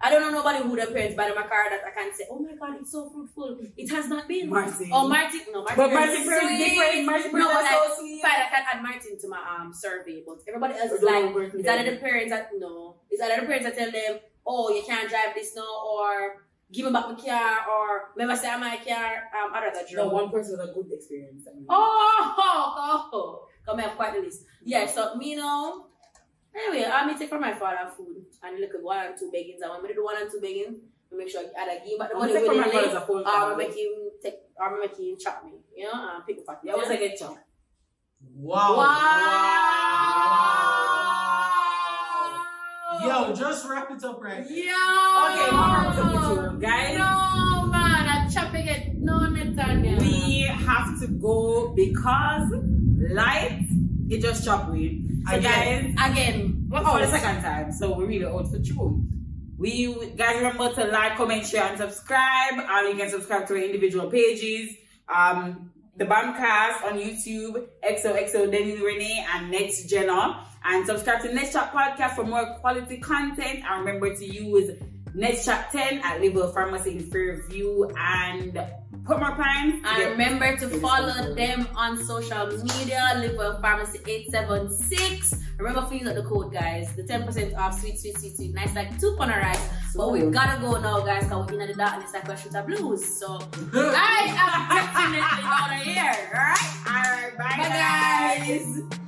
Speaker 4: I don't know nobody who their parents buy them a car that I can say, oh my god, it's so fruitful. It has not been.
Speaker 2: Martin.
Speaker 4: Oh, Martin. No, Martin.
Speaker 2: But Martin Perez is different. Martin
Speaker 4: No,
Speaker 2: is
Speaker 4: like,
Speaker 2: so sweet.
Speaker 4: fine, I can add Martin to my um survey, but everybody else is like, is that the parents that no? Is that the parents that tell them, oh, you can't drive this now, or give me back my car, or remember say I'm my car, um, I'd rather
Speaker 2: No,
Speaker 4: drive.
Speaker 2: one person with a good experience. I mean.
Speaker 4: Oh, oh, oh. Come here, quite the list. Yeah, so me now. Anyway, I may take from my father food and look at one and two beggings. And when I do one and two beggings, I make sure I either give back the
Speaker 2: I'm
Speaker 4: money
Speaker 2: gonna take from my
Speaker 4: willingly,
Speaker 2: father's a phone
Speaker 4: or I
Speaker 2: call.
Speaker 4: make him take, or I make him chop me. You know, and pick a pocket.
Speaker 2: Yeah, I was like a chop.
Speaker 1: Wow.
Speaker 4: Wow.
Speaker 1: Yo, just wrap it up right.
Speaker 4: Yo.
Speaker 2: Okay, Mama, what's up with you, guys?
Speaker 4: No, man, I'm chopping it. No, Nathaniel.
Speaker 2: We have to go because light, it just chopped we. So
Speaker 1: Again.
Speaker 2: guys,
Speaker 4: Again. What
Speaker 2: for the second time, so we're really out for true. We guys remember to like, comment, share, and subscribe. And you can subscribe to our individual pages. Um, the Bamcast on YouTube, XOXO Denny Renee, and Next Jenna. And subscribe to Nets Chat Podcast for more quality content. And remember to use Nets Chat 10 at Livewell Pharmacy in Fairview and Portmore Pines.
Speaker 4: And remember to follow them on social media, Livewell Pharmacy 876. Remember to use the code, guys. The 10% off sweet, sweet, sweet, sweet. Nice like two on rice. But we gotta go now, guys, because we're in the darkness like a shoot of blues. So I am definitely out of here. Alright?
Speaker 2: Alright, bye,
Speaker 4: Bye,
Speaker 2: guys.
Speaker 4: guys.